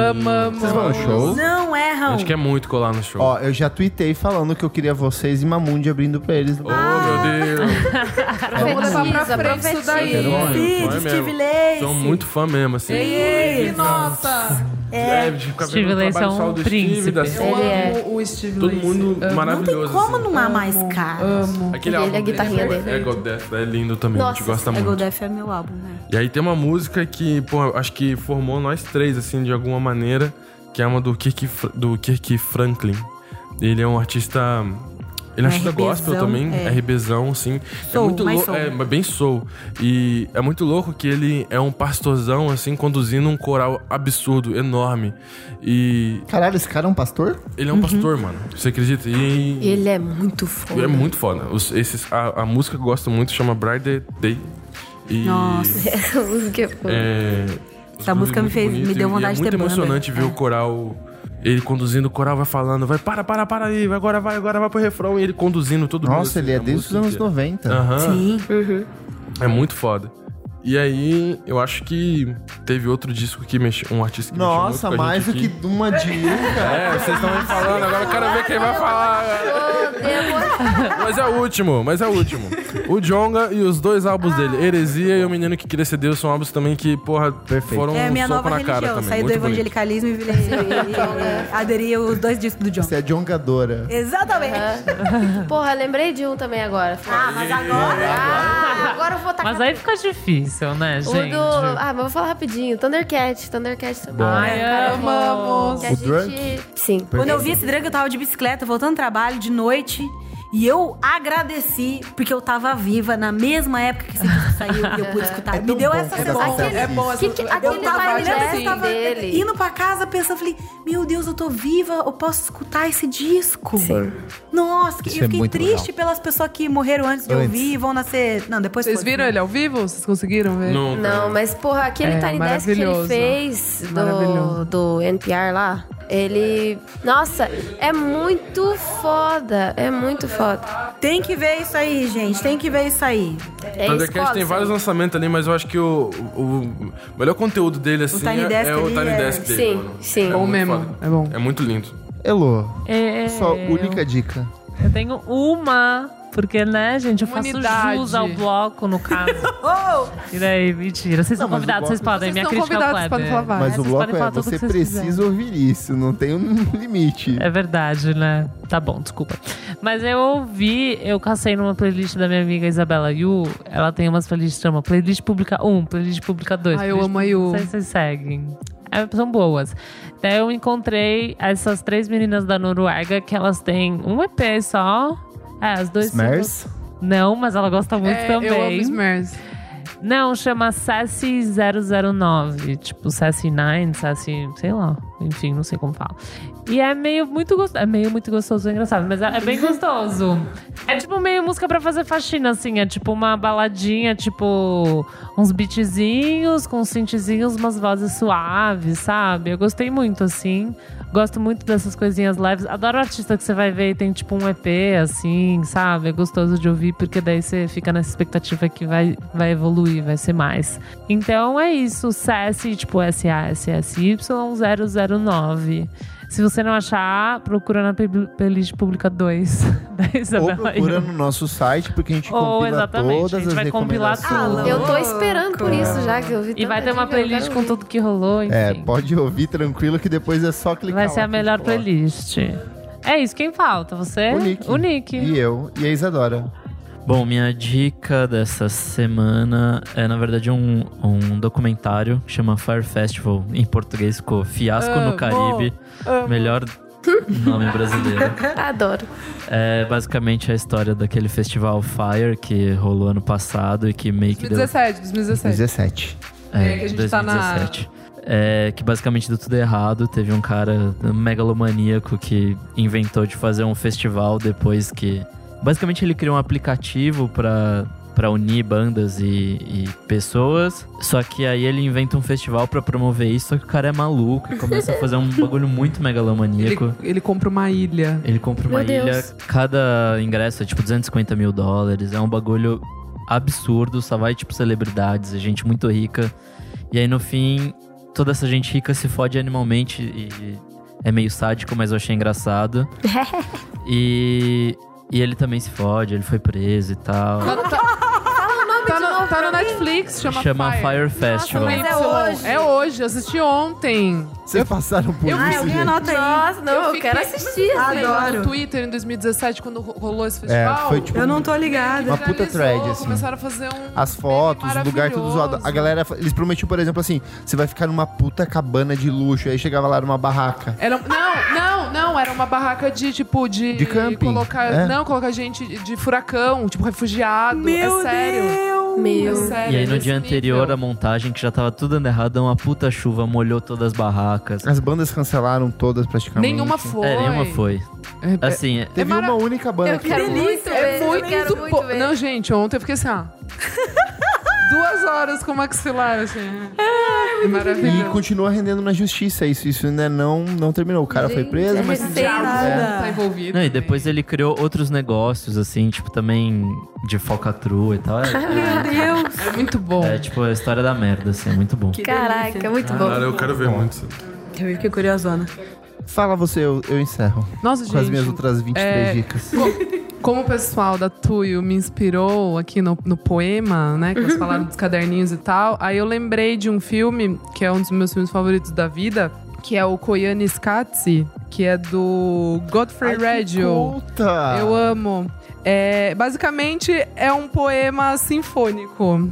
Amamos. Vocês vão no show? Não A erram. gente quer muito colar no show. Ó, eu já tuitei falando que eu queria vocês e Mamundi abrindo pra eles. Oh, meu Deus! Vamos levar pra Profetiza, frente isso daí. Sonho, Sim, sonho de Steve mesmo. Lacy. Sou muito fã mesmo, assim. Ei, nossa! É, de ficar Steve trabalho é um solo do Steve, príncipe. da Eu é. amo o Steve Todo mundo Amo. Não tem maravilhoso. como assim. não amar esse cara. Amo. Aquele Ele, álbum a guitarrinha dele. Ego Death é lindo também, a Nossa, gente gosta Ego muito. Death é meu álbum, né? E aí tem uma música que, pô, acho que formou nós três, assim, de alguma maneira, que é uma do Kirk, do Kirk Franklin. Ele é um artista. Ele é um artista RBzão, gospel também, é. RBzão, assim. Soul, é muito louco. É, mas bem soul. E é muito louco que ele é um pastorzão, assim, conduzindo um coral absurdo, enorme. E Caralho, esse cara é um pastor? ele é um Uhum. pastor, mano. Você acredita? E. Ele é muito foda. É muito foda. Os- esses, a, a música que eu gosto muito chama Brighter Day. E Nossa. Essa música é foda. é, Essa música me muito fez- me bonito deu e- vontade e de é muito ter banda. emocionante ver É. o coral. Ele conduzindo o coral, vai falando, vai, para, para, para aí, vai, agora vai, agora vai pro refrão. E ele conduzindo todo mundo. Nossa, ele é desde os anos inteira. 90. Aham, Sim. é muito foda. E aí, eu acho que teve outro disco que mexeu, um artista que Nossa, mexeu muito com a mais do gente que aqui. uma dica. É, vocês estão me falando, agora eu quero ver quem vai falar. Mas é o último, mas é o último. O Jonga e os dois álbuns dele, Heresia e O Menino que Queria Ser Deus, são álbuns também que, porra, foram É a um minha soco nova na cara religião. também. Saí do muito bonito. evangelicalismo e virei. e aderi os dois discos do John. Você é jongadora. Exatamente. Porra, lembrei de um também agora. Ah, mas agora. Ah, agora eu vou tacar. Mas aí fica difícil, né, O gente? do. Ah, mas vou falar rapidinho. Thundercat. Thundercat também. Ai, Cara, amamos. Que a O gente. Drunk? Sim. Quando eu vi esse drag, eu tava de bicicleta, voltando do trabalho de noite. E eu agradeci porque eu tava viva na mesma época que esse disco saiu e eu pude escutar. É Me deu bom essa quando sensação. acontece É bom Que- que- eu aquele Eu tava, eu lembro que eu assim tava dele. indo pra casa pensando, falei, meu Deus, eu tô viva, eu posso escutar esse disco. Sim. Nossa, que- Isso eu é fiquei muito triste legal. pelas pessoas que morreram antes de Antes. ouvir e vão nascer. Não, depois Vocês viram ele ao vivo? Vocês conseguiram ver? Não, Não, mas porra, aquele É, Tiny Desk que ele fez do, do NPR lá, ele. Nossa, é muito foda. É muito foda. Tem que ver isso aí, gente. Tem que ver isso aí. É Thundercats escola, tem vários lançamentos ali, mas eu acho que o, o, melhor conteúdo dele, assim, Tiny é, Desk é o Tiny é- Desk dele. Sim, mano. sim. É Bom mesmo, foda. é bom. É muito lindo. Elô, É, só única dica. Eu tenho uma, porque, né, gente, eu faço unidade. jus ao bloco, no caso. e daí, mentira. Vocês são Não, mas o convidados, vocês bloco- podem. Vocês Minha são crítica ao convidados, Kleber. podem falar. Mas o vocês bloco podem é, falar tudo você que vocês precisa ouvir isso, não tem um limite. É verdade, né? Tá bom, desculpa. Mas eu ouvi, eu cacei numa playlist da minha amiga Isabela Yu. Ela tem umas playlists que chama Playlist Pública 1, Playlist Pública 2. Ah, eu playlist amo a Yu. Não sei se vocês seguem. É, são boas. Daí eu encontrei essas três meninas da Noruega que elas têm um EP só. É, as duas. Smers? Não, mas ela gosta muito É, também. Eu amo Smers. Não, chama Sassy 009. Tipo, Sassy 9, Sassy, sei lá. Enfim, não sei como fala. E é meio muito gostoso. É meio muito gostoso, é engraçado, mas é, é bem gostoso. É tipo meio música pra fazer faxina, assim. É tipo uma baladinha, tipo uns beatzinhos com uns umas vozes suaves, sabe? Eu gostei muito, assim. Gosto muito dessas coisinhas leves. Adoro artista que você vai ver e tem tipo um EP, assim, sabe? É gostoso de ouvir, porque daí você fica nessa expectativa que vai, vai evoluir, vai ser mais. Então é isso, SESI, tipo S-A-S-S-Y 009. Se você não achar, procura na pl- playlist pública 2 da Ou Isabela procura Yu. no nosso site, porque a gente Ou, compila exatamente, a todas gente as vai compilar tudo. Eu tô esperando por isso já, que eu vi E vai ter uma playlist com tudo que rolou, enfim. É, pode ouvir tranquilo que depois é só clicar Vai lá ser a melhor playlist. É isso, quem falta? Você? O Nick. O Nick. E eu, e a Isadora. Bom, minha dica dessa semana é, na verdade, um, um documentário que chama Fire Festival. Em português ficou Fiasco no Caribe. Melhor nome brasileiro. Adoro. É basicamente a história daquele festival Fire que rolou ano passado e que meio que deu 2017, 2017. 17. É, que a gente tá na- 2017. É, que basicamente deu tudo errado. Teve um cara megalomaníaco que inventou de fazer um festival depois que. Basicamente ele criou um aplicativo pra, pra unir bandas e, e pessoas. Só que aí ele inventa um festival pra promover isso. Só que o cara é maluco e começa a fazer um bagulho muito Ele, megalomaníaco. ele compra uma ilha. Ele compra uma Meu ilha, Deus. cada ingresso é tipo 250 mil dólares. É um bagulho absurdo, só vai tipo celebridades, gente muito rica. E aí no fim, toda essa gente rica se fode animalmente e é meio sádico, mas eu achei engraçado. e, e ele também se fode, ele foi preso e tal. Tá, tá, tá no, tá no Netflix, chama, Chama Fire. Fire Festival. mas é hoje. É hoje, eu assisti ontem. Vocês passaram por eu- isso, Ah, alguém gente? anota aí. Nossa, não, eu, fiquei- quero assistir. Assim. Adoro. No Twitter em 2017, quando ro- rolou esse festival. É, foi tipo Eu não tô ligada. Uma puta thread, assim. Começaram a fazer um. as fotos, o lugar tudo zoado. A galera, eles prometiam, por exemplo, assim, você vai ficar numa puta cabana de luxo. Aí chegava lá numa barraca. Era, não, não, não, era uma barraca de tipo de. De camping, Colocar, é. Não, colocar gente de furacão, tipo refugiado. Meu é sério. Deus! Meu. É sério. E aí no dia anterior a montagem, que já tava tudo dando errado, uma puta chuva molhou todas as barracas. As bandas cancelaram todas praticamente. Nenhuma foi. É, nenhuma foi. É, é- Assim, Teve É mara- uma única banda Eu que quero foi. muito. É eu muito, quero muito po- ver. Não, gente, ontem eu fiquei assim, ó. Duas horas com o maxilar, assim. E Maravilhoso. continua rendendo na justiça. Isso, isso ainda não, não terminou. O cara foi Gente, preso, é mas. recém- Nada. Tá envolvido. Não, e depois ele criou outros negócios, assim, tipo, também de falcatrua e tal. É, Meu Deus! É muito bom. é, tipo a história da merda, assim, é muito bom. Caraca, muito bom. Cara, eu quero ver muito. Eu fiquei curiosona. Fala você, eu, eu encerro. Nossa, Com gente. as minhas outras 23 é, dicas. co- Como o pessoal da Tuyo me inspirou aqui no, no poema, né? Que eles falaram dos caderninhos e tal. Aí eu lembrei de um filme, que é um dos meus filmes favoritos da vida, que é o Koyani Skatsi, que é do Godfrey Reggio. Eu amo. É, basicamente, é um poema sinfônico.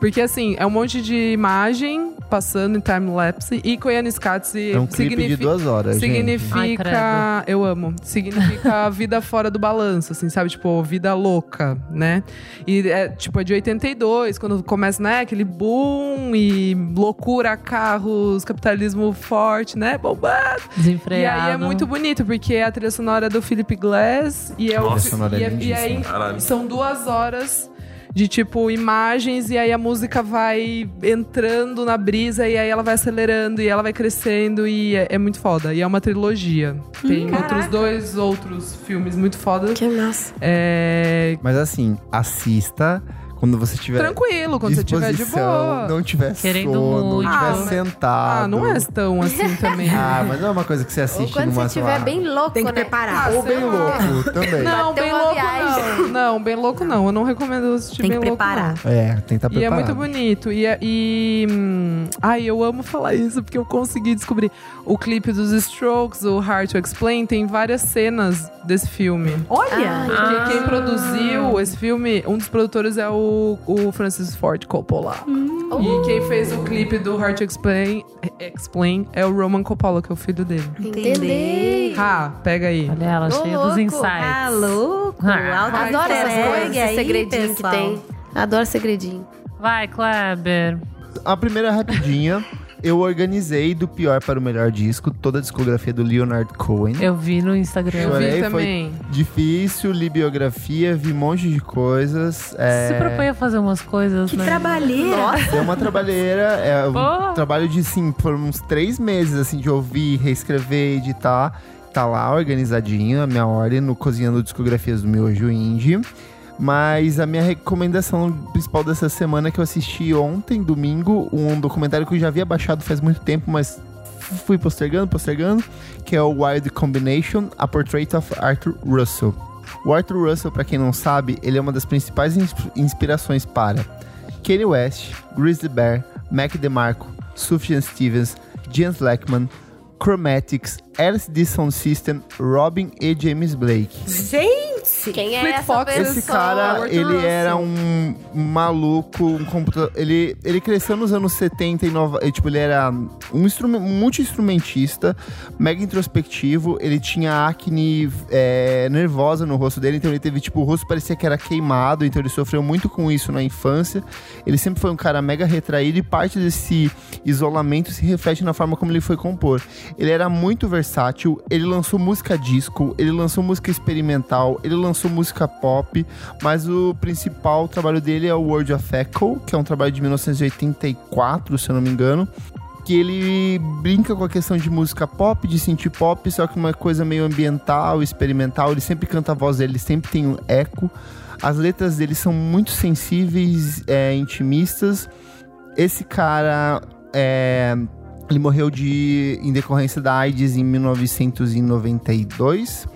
Porque assim, é um monte de imagem passando em time-lapse e Koyaanisqatsi É um clipe de significa... duas horas. Ai, Significa. credo. eu amo. Significa vida fora do balanço, assim, sabe? Tipo, vida louca, né? E é tipo, é de 82, quando começa, né? Aquele boom e loucura, carros, capitalismo forte, né? Bombado. E Desenfreado. aí é muito bonito, porque é a trilha sonora do Philip Glass e é o. Nossa, sonora é e, e aí lindíssima. Caralho. são duas horas de tipo imagens e aí a música vai entrando na brisa e aí ela vai acelerando e ela vai crescendo e é, é muito foda. E é uma trilogia. Tem outros dois outros filmes muito fodas. Que massa. É, Mas assim, assista quando você tiver tranquilo, quando você tiver de boa. não tiver Querendo sono, muito. não tiver Ah, mas- sentado. Ah, não é tão assim também. Ah, mas não é uma coisa que você Ou assiste quando numa você estiver bem louco, Tem que né? preparar. Ou bem louco também. Não, Bateu bem uma louco viagem. não. Não, bem louco não. Eu não recomendo assistir Tem que bem louco preparar. não. É, tem que estar E é preparado. muito bonito. E, é- e hum, ai, eu amo falar isso porque eu consegui descobrir o clipe dos Strokes, o Hard to Explain, tem várias cenas desse filme. Olha! Porque quem produziu esse filme, um dos produtores é o, o Francis Ford Coppola. E quem fez o clipe do Hard to Explain, Explain é o Roman Coppola, que é o filho dele. Entendi. Ah, pega aí. Olha ela, Ô, cheia dos louco. insights. Ah, louco! Ah, Adoro essas coisas, esse aí, segredinho que tem. Adoro segredinho. Vai, Kleber. A primeira rapidinha, eu organizei do pior para o melhor disco, toda a discografia do Leonard Cohen. Eu vi no Instagram. Eu vi foi também. Difícil, li biografia, vi um monte de coisas. É... Se propõe a fazer umas coisas, Que né? trabalheira! É uma trabalheira, é um trabalho de, sim, por uns três meses, assim, de ouvir, reescrever, editar. Tá lá, organizadinho, a minha ordem, no Cozinhando Discografias do Miojo Indie. Mas a minha recomendação principal dessa semana é que eu assisti ontem, domingo, um documentário que eu já havia baixado faz muito tempo, mas fui postergando, postergando, que é o Wild Combination, A Portrait of Arthur Russell. O Arthur Russell, pra quem não sabe, ele é uma das principais ins- inspirações para Kanye West, Grizzly Bear, Mac DeMarco, Sufjan Stevens, James Lackman, Chromatics, LCD Sound System, Robin e James Blake. Gente! Quem é essa Foxes pessoa? Esse cara, ele Russell. era um maluco, um computador. Ele, ele cresceu nos anos 70 e nova, e, tipo, ele era um um multi-instrumentista, mega introspectivo. Ele tinha acne é, nervosa no rosto dele, então ele teve, tipo, o rosto parecia que era queimado, então ele sofreu muito com isso na infância. Ele sempre foi um cara mega retraído e parte desse isolamento se reflete na forma como ele foi compor. Ele era muito versátil, ele lançou música disco, ele lançou música experimental, ele lançou música pop, mas o principal trabalho dele é o World of Echo, que é um trabalho de 1984, se eu não me engano. Que ele brinca com a questão de música pop, de synth pop, só que uma coisa meio ambiental, experimental. Ele sempre canta a voz dele, sempre tem um eco. As letras dele são muito sensíveis, é, intimistas. Esse cara é, ele morreu de em decorrência da AIDS em 1992.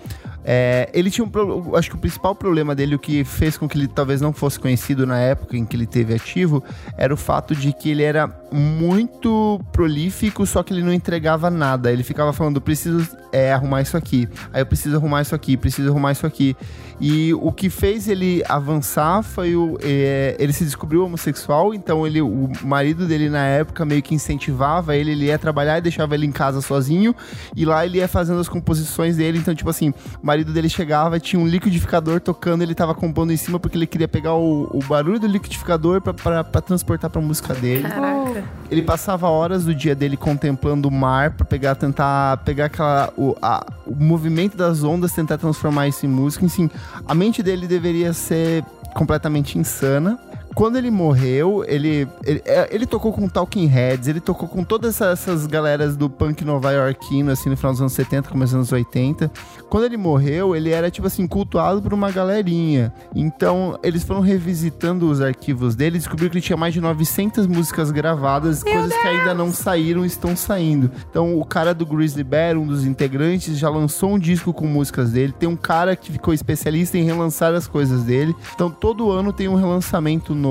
É, ele tinha um acho que o principal problema dele, o que fez com que ele talvez não fosse conhecido na época em que ele teve ativo, era o fato de que ele era muito prolífico, só que ele não entregava nada. Ele ficava falando, preciso é, arrumar isso aqui, aí eu preciso arrumar isso aqui, preciso arrumar isso aqui. E o que fez ele avançar foi o. é, ele se descobriu homossexual, então ele, o marido dele na época meio que incentivava ele, ele ia trabalhar e deixava ele em casa sozinho, e lá ele ia fazendo as composições dele. Então, tipo assim, o marido dele chegava, tinha um liquidificador tocando, ele tava compondo em cima porque ele queria pegar o, o barulho do liquidificador pra transportar pra música dele. Caraca. Ele passava horas do dia dele contemplando o mar pra pegar, tentar pegar aquela, o, a- o movimento das ondas, tentar transformar isso em música. Enfim, a mente dele deveria ser completamente insana. Quando ele morreu, ele, ele, é, ele tocou com Talking Heads, ele tocou com todas essas, essas galeras do punk nova-iorquino, assim, no final dos anos 70, começando dos anos 80. Quando ele morreu, ele era, tipo assim, cultuado por uma galerinha. Então, eles foram revisitando os arquivos dele e descobriram que ele tinha mais de 900 músicas gravadas, coisas que ainda não saíram e estão saindo. Então, o cara do Grizzly Bear, um dos integrantes, já lançou um disco com músicas dele. Tem um cara que ficou especialista em relançar as coisas dele. Então, todo ano tem um relançamento novo.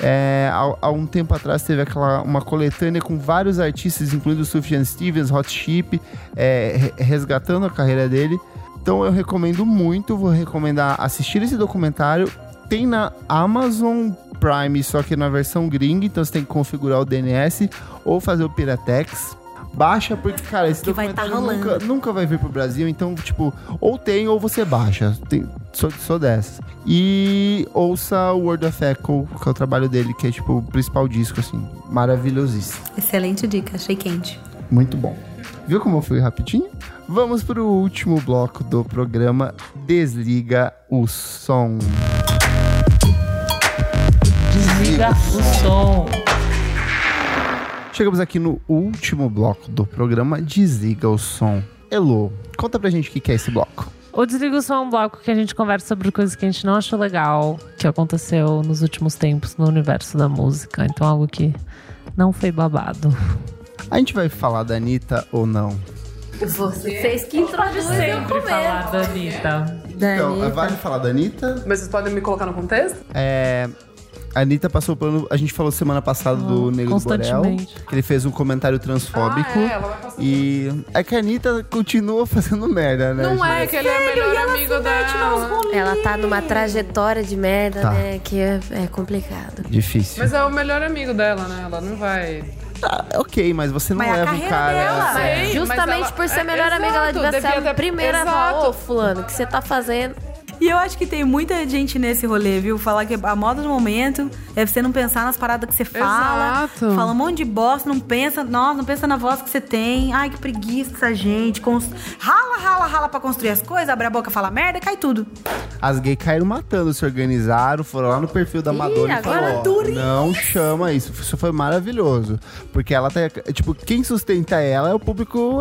É, há, há um tempo atrás teve aquela uma coletânea com vários artistas, incluindo o Sufjan Stevens, Hot Chip, é, re- resgatando a carreira dele. Então eu recomendo muito, vou recomendar assistir esse documentário. Tem na Amazon Prime, só que na versão gringa, então você tem que configurar o DNS ou fazer o Piratex. Baixa, porque, cara, esse Que vai tá documentário nunca, nunca vai vir pro Brasil, então, tipo, ou tem ou você baixa. Tem, sou, sou dessas. E ouça o World of Echo, que é o trabalho dele, que é, tipo, o principal disco, assim, maravilhosíssimo. Excelente dica, achei quente. Muito bom. Viu como eu fui rapidinho? Vamos pro último bloco do programa Desliga o Som. Desliga o som. Chegamos aqui no último bloco do programa Desliga o Som. Elo, conta pra gente o que é esse bloco. O Desliga o Som é um bloco que a gente conversa sobre coisas que a gente não achou legal, que aconteceu nos últimos tempos no universo da música. Então, algo que não foi babado. A gente vai falar da Anitta ou não? Vocês que introduzem o Sempre falar da Anitta. Então, vale falar da Anitta? Mas vocês podem me colocar no contexto? É, a Anitta passou pelo. A gente falou semana passada do Negro do Borel. Que ele fez um comentário transfóbico. Ah, é, ela vai passar E é que a Anitta continua fazendo merda, né? Não é que ele é o melhor amigo dela. Ela tá numa trajetória de merda, Tá. né? Que é, é complicado. Difícil. Mas é o melhor amigo dela, né? Ela não vai. Tá, ok, mas você não Mas leva o cara. dela- a sério. Sei, Justamente mas ela- por ser é, melhor amiga, ela devia ser a primeira exato. ô fulano, o que você tá fazendo? E eu acho que tem muita gente nesse rolê, viu? Falar que a moda do momento é você não pensar nas paradas que você fala. Exato. Fala um monte de bosta, não pensa, nossa, não pensa na voz que você tem. Ai, que preguiça essa gente. Cons- Rala, rala, rala pra construir as coisas, abre a boca, fala merda, cai tudo. As gays caíram matando, se organizaram, foram lá no perfil da Madonna e agora falaram, ó, não chama isso. Isso foi maravilhoso. Porque ela tá, tipo, quem sustenta ela é o público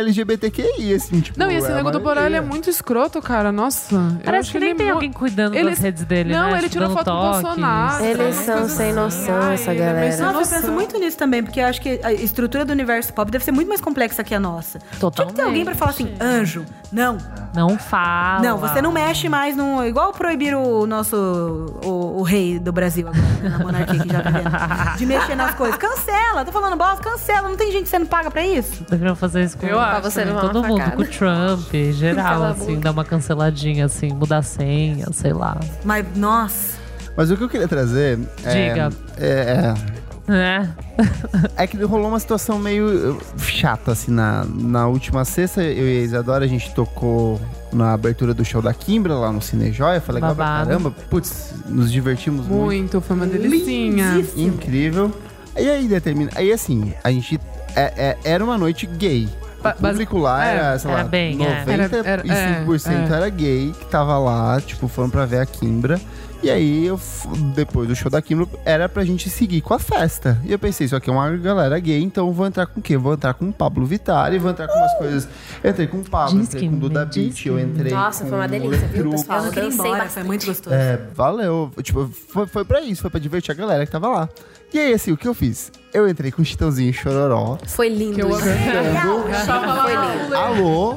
LGBTQI, assim, tipo... Não, e esse é nego do Borel é muito escroto, cara. Nossa. eu Parece acho que nem ele tem mu- alguém cuidando Ele- das redes dele, Não, né? ele tirou Dando foto do toques. Bolsonaro. Eles são sem assim. noção, Ai, essa é galera. Nossa, eu penso muito nisso também, porque eu acho que a estrutura do universo pop deve ser muito mais complexa que a nossa. Tinha que ter Totalmente. alguém pra falar assim, anjo, não. Não fala. Não, você não mexe mais no. Igual proibiram o nosso. O, o rei do Brasil agora, né, na monarquia que já tá vendo. De mexer nas coisas. Cancela, tô falando bosta, cancela. Não tem gente que você não paga pra isso. Deveriam fazer isso com Eu acho, você com não todo mundo, facada. com o Trump, geral, assim, dar uma canceladinha, assim, mudar a senha, sei lá. Mas, nossa. Mas o que eu queria trazer... é- Diga. É, é, É. É que rolou uma situação meio uh, chata, assim, na, na última sexta, eu e a Isadora, a gente tocou na abertura do show da Kimbra, lá no Cine Joia, foi legal pra caramba. Putz, nos divertimos muito. Muito, foi uma delicinha. Incrível. E aí, determina... Aí, assim, a gente... é- é- era uma noite gay. O público lá é, era, sei era lá, bem, é. 95% Era- era- é, era gay, que tava lá, tipo, foram pra ver a Kimbra. E aí, eu, depois do show da Kimbra, era pra gente seguir com a festa. E eu pensei, isso aqui é uma galera gay, então eu vou entrar com o quê? Vou entrar com o Pablo Vittar e vou entrar com umas coisas... Eu entrei com o Pablo, Diz entrei com o Duda Beat, eu entrei Nossa, com foi uma o delícia, viu, pessoal? Eu ir dancei embora, foi muito gostoso. É, valeu. Tipo, foi, foi pra isso, foi pra divertir a galera que tava lá. E aí, assim, o que eu fiz? Eu entrei com o Chitãozinho e Chororó, Foi lindo. Eu cantando... Só falar Alô?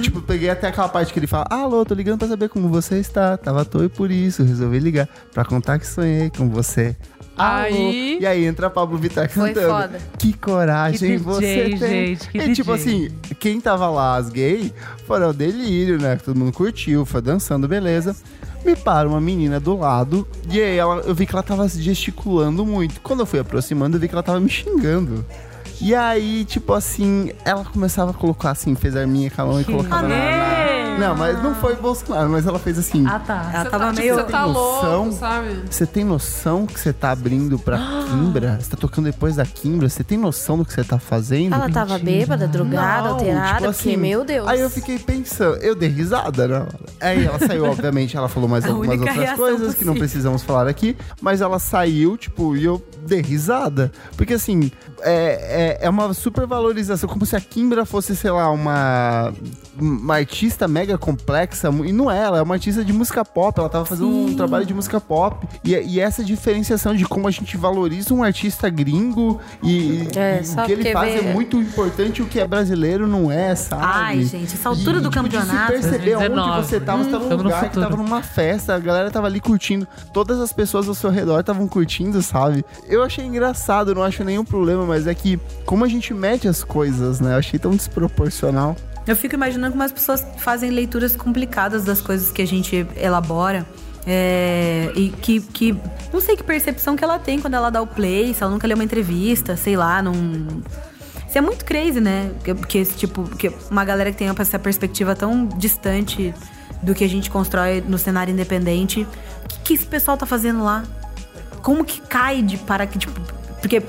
Tipo, peguei até aquela parte que ele fala: Alô, tô ligando pra saber como você está. Tava à toa e por isso resolvi ligar pra contar que sonhei com você. Aí- E aí entra Pablo Vittar Foi cantando. foda. Que coragem Que você DJ, tem. gente, que e tipo DJ. assim, quem tava lá, as gay, foram o delírio, né? Todo mundo curtiu, foi dançando, beleza. Me para uma menina do lado e aí ela, eu vi que ela tava gesticulando muito. Quando eu fui aproximando, eu vi que ela tava me xingando. E aí, tipo assim, ela começava a colocar assim, fez a arminha com a mão e colocava na, na- Não, mas não foi Bolsonaro, mas ela fez assim. Ah, tá. Ela Você tava tá, tipo, meio. Você tá noção? louco, sabe? Você tem noção que você tá abrindo pra Kimbra? Você tá tocando depois da Kimbra? Você tem noção do que você tá fazendo? Ela tava Mentira. bêbada, drogada, Não, alterada, tipo porque, assim, meu Deus. Aí eu fiquei pensando, eu dei risada na hora. Aí ela saiu, obviamente, ela falou mais A algumas outras coisas que não possível. precisamos falar aqui, mas ela saiu, tipo, e eu dei risada. Porque assim, é, é, é uma supervalorização, como se a Kimbra fosse, sei lá, uma, uma artista mega complexa, e não é, ela é uma artista de música pop, ela tava fazendo um trabalho de música pop, e, e essa diferenciação de como a gente valoriza um artista gringo e, É, e o que ele faz vê- é muito importante, o que é brasileiro não é, sabe? Ai, gente, essa altura E, do tipo, de campeonato. se perceber onde 2019. você tava, você tava num Tamo no lugar que tava numa festa, a galera tava ali curtindo, todas as pessoas ao seu redor estavam curtindo, sabe? Eu achei engraçado, não acho nenhum problema, mas é que como a gente mede as coisas, né? Eu achei tão desproporcional. Eu fico imaginando como as pessoas fazem leituras complicadas das coisas que a gente elabora. É, e que, que. Não sei que percepção que ela tem quando ela dá o play, se ela nunca lê uma entrevista, sei lá, não. Isso é muito crazy, né? Que- Porque tipo. Que uma galera que tem essa perspectiva tão distante do que a gente constrói no cenário independente. O que, que esse pessoal tá fazendo lá? Como que cai de para que, tipo. Porque.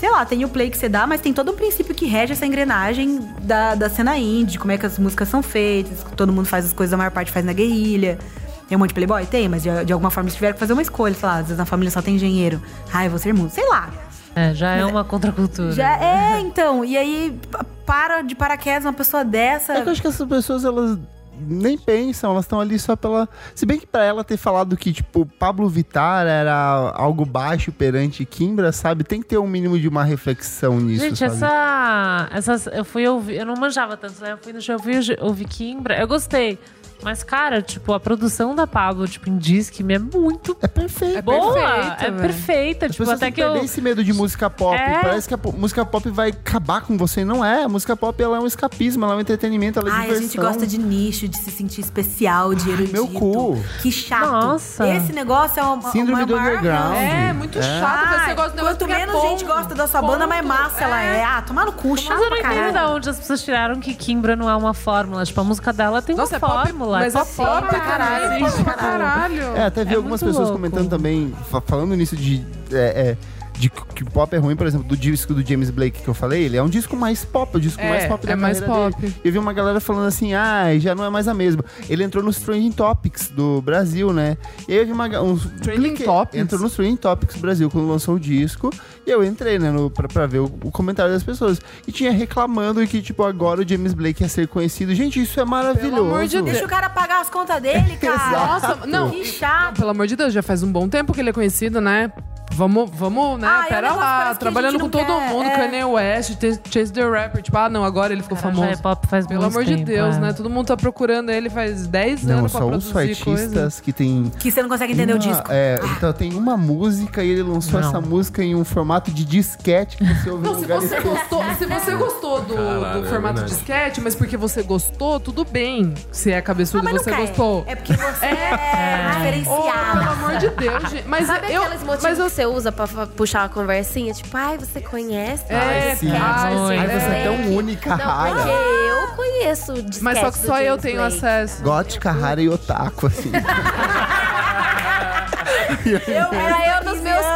Sei lá, tem o play que você dá, mas tem todo um princípio que rege essa engrenagem da, da cena indie, como é que as músicas são feitas, todo mundo faz as coisas, a maior parte faz na guerrilha. Tem um monte de playboy? Tem, mas de, de alguma forma eles tiveram que fazer uma escolha. Sei lá, às vezes na família só tem engenheiro. Ai, eu vou ser músico. Sei lá. É, já é uma contracultura. Já é, então. E aí, pa- para de paraquedas uma pessoa dessa. É que eu acho que essas pessoas, elas nem pensam, elas estão ali só pela. Se bem que pra ela ter falado que, tipo, Pablo Vittar era algo baixo perante Kimbra, sabe? Tem que ter um mínimo de uma reflexão nisso. Gente, sabe? essa, essas. Eu fui ouvir. Eu não manjava tanto, né? Eu fui no show, eu fui ouvir Kimbra. Eu gostei. Mas, cara, tipo, a produção da Pablo, tipo, em Disque é muito É perfeito. É boa. perfeita, é velho. perfeita. As Tipo, até que eu. esse medo de música pop. É. Parece que a música pop vai acabar com você. Não é. A música pop ela é um escapismo, ela é um entretenimento, ela é Ai, a diversão. gente gosta de nicho, de se sentir especial, de erudito. meu cu. Que chato. Nossa. Esse negócio é uma, Síndrome uma do underground. ranço. É, muito É. chato. Ai, Você gosta do negócio quanto é menos gente gosta da sua banda, mais Ponto. massa ela é. Ah, tomar no cu, chato Mas eu não entendo de onde as pessoas tiraram que Kimbra não é uma fórmula. Tipo, a música dela tem Nossa, uma é pop, fórmula. mas é pop pra caralho. É, até vi É algumas pessoas louco. comentando também, fa- falando nisso de. é, é, de que pop é ruim, por exemplo, do disco do James Blake que eu falei, ele é um disco mais pop, o disco É, mais pop da é mais pop. dele. Eu vi uma galera falando assim, ah, já não é mais a mesma. Ele entrou nos Trending Topics do Brasil, né? E aí eu vi uma, uns... Trending Topics? Entrou nos Trending Topics Brasil quando lançou o disco, e eu entrei, né, no, pra, pra ver o, o comentário das pessoas. E tinha reclamando que, tipo, agora o James Blake ia ser conhecido. Gente, isso é maravilhoso. amor de Deus. Deixa o cara pagar as contas dele, cara. Nossa, não. Que chato. Pelo amor de Deus, já faz um bom tempo que ele é conhecido, né? Vamos, vamos, né? Ah, é Pera lá, trabalhando com todo quer, mundo, é. Kanye West, Ch- Chase the Rapper. Tipo, ah, não, agora ele ficou Cara, famoso. é pop faz Pelo amor de tempo, Deus, é. né? Todo mundo tá procurando ele faz 10 Não, anos pra produzir coisa. artistas que tem Que você não consegue entender uma- o disco. É, então tem uma música e ele lançou Não. essa música em um formato de disquete que você ouve Não, se você gostou, se você gostou do, Caralho, do é formato de verdade. sketch, mas porque você gostou, tudo bem. Se é cabeçudo e mas você gostou. É. é porque você é, Oh, diferenciado. pelo amor de Deus, gente. Mas Sabe eu, mas eu você usa pra puxar uma conversinha? Tipo, ai, você conhece? É, Ai, sim. ai, Ai, Ai, você é tão única, Não, rara. porque eu conheço Mas só que só eu tenho Blake. acesso. Gótica, rara e otaku, assim. Era eu nos meus...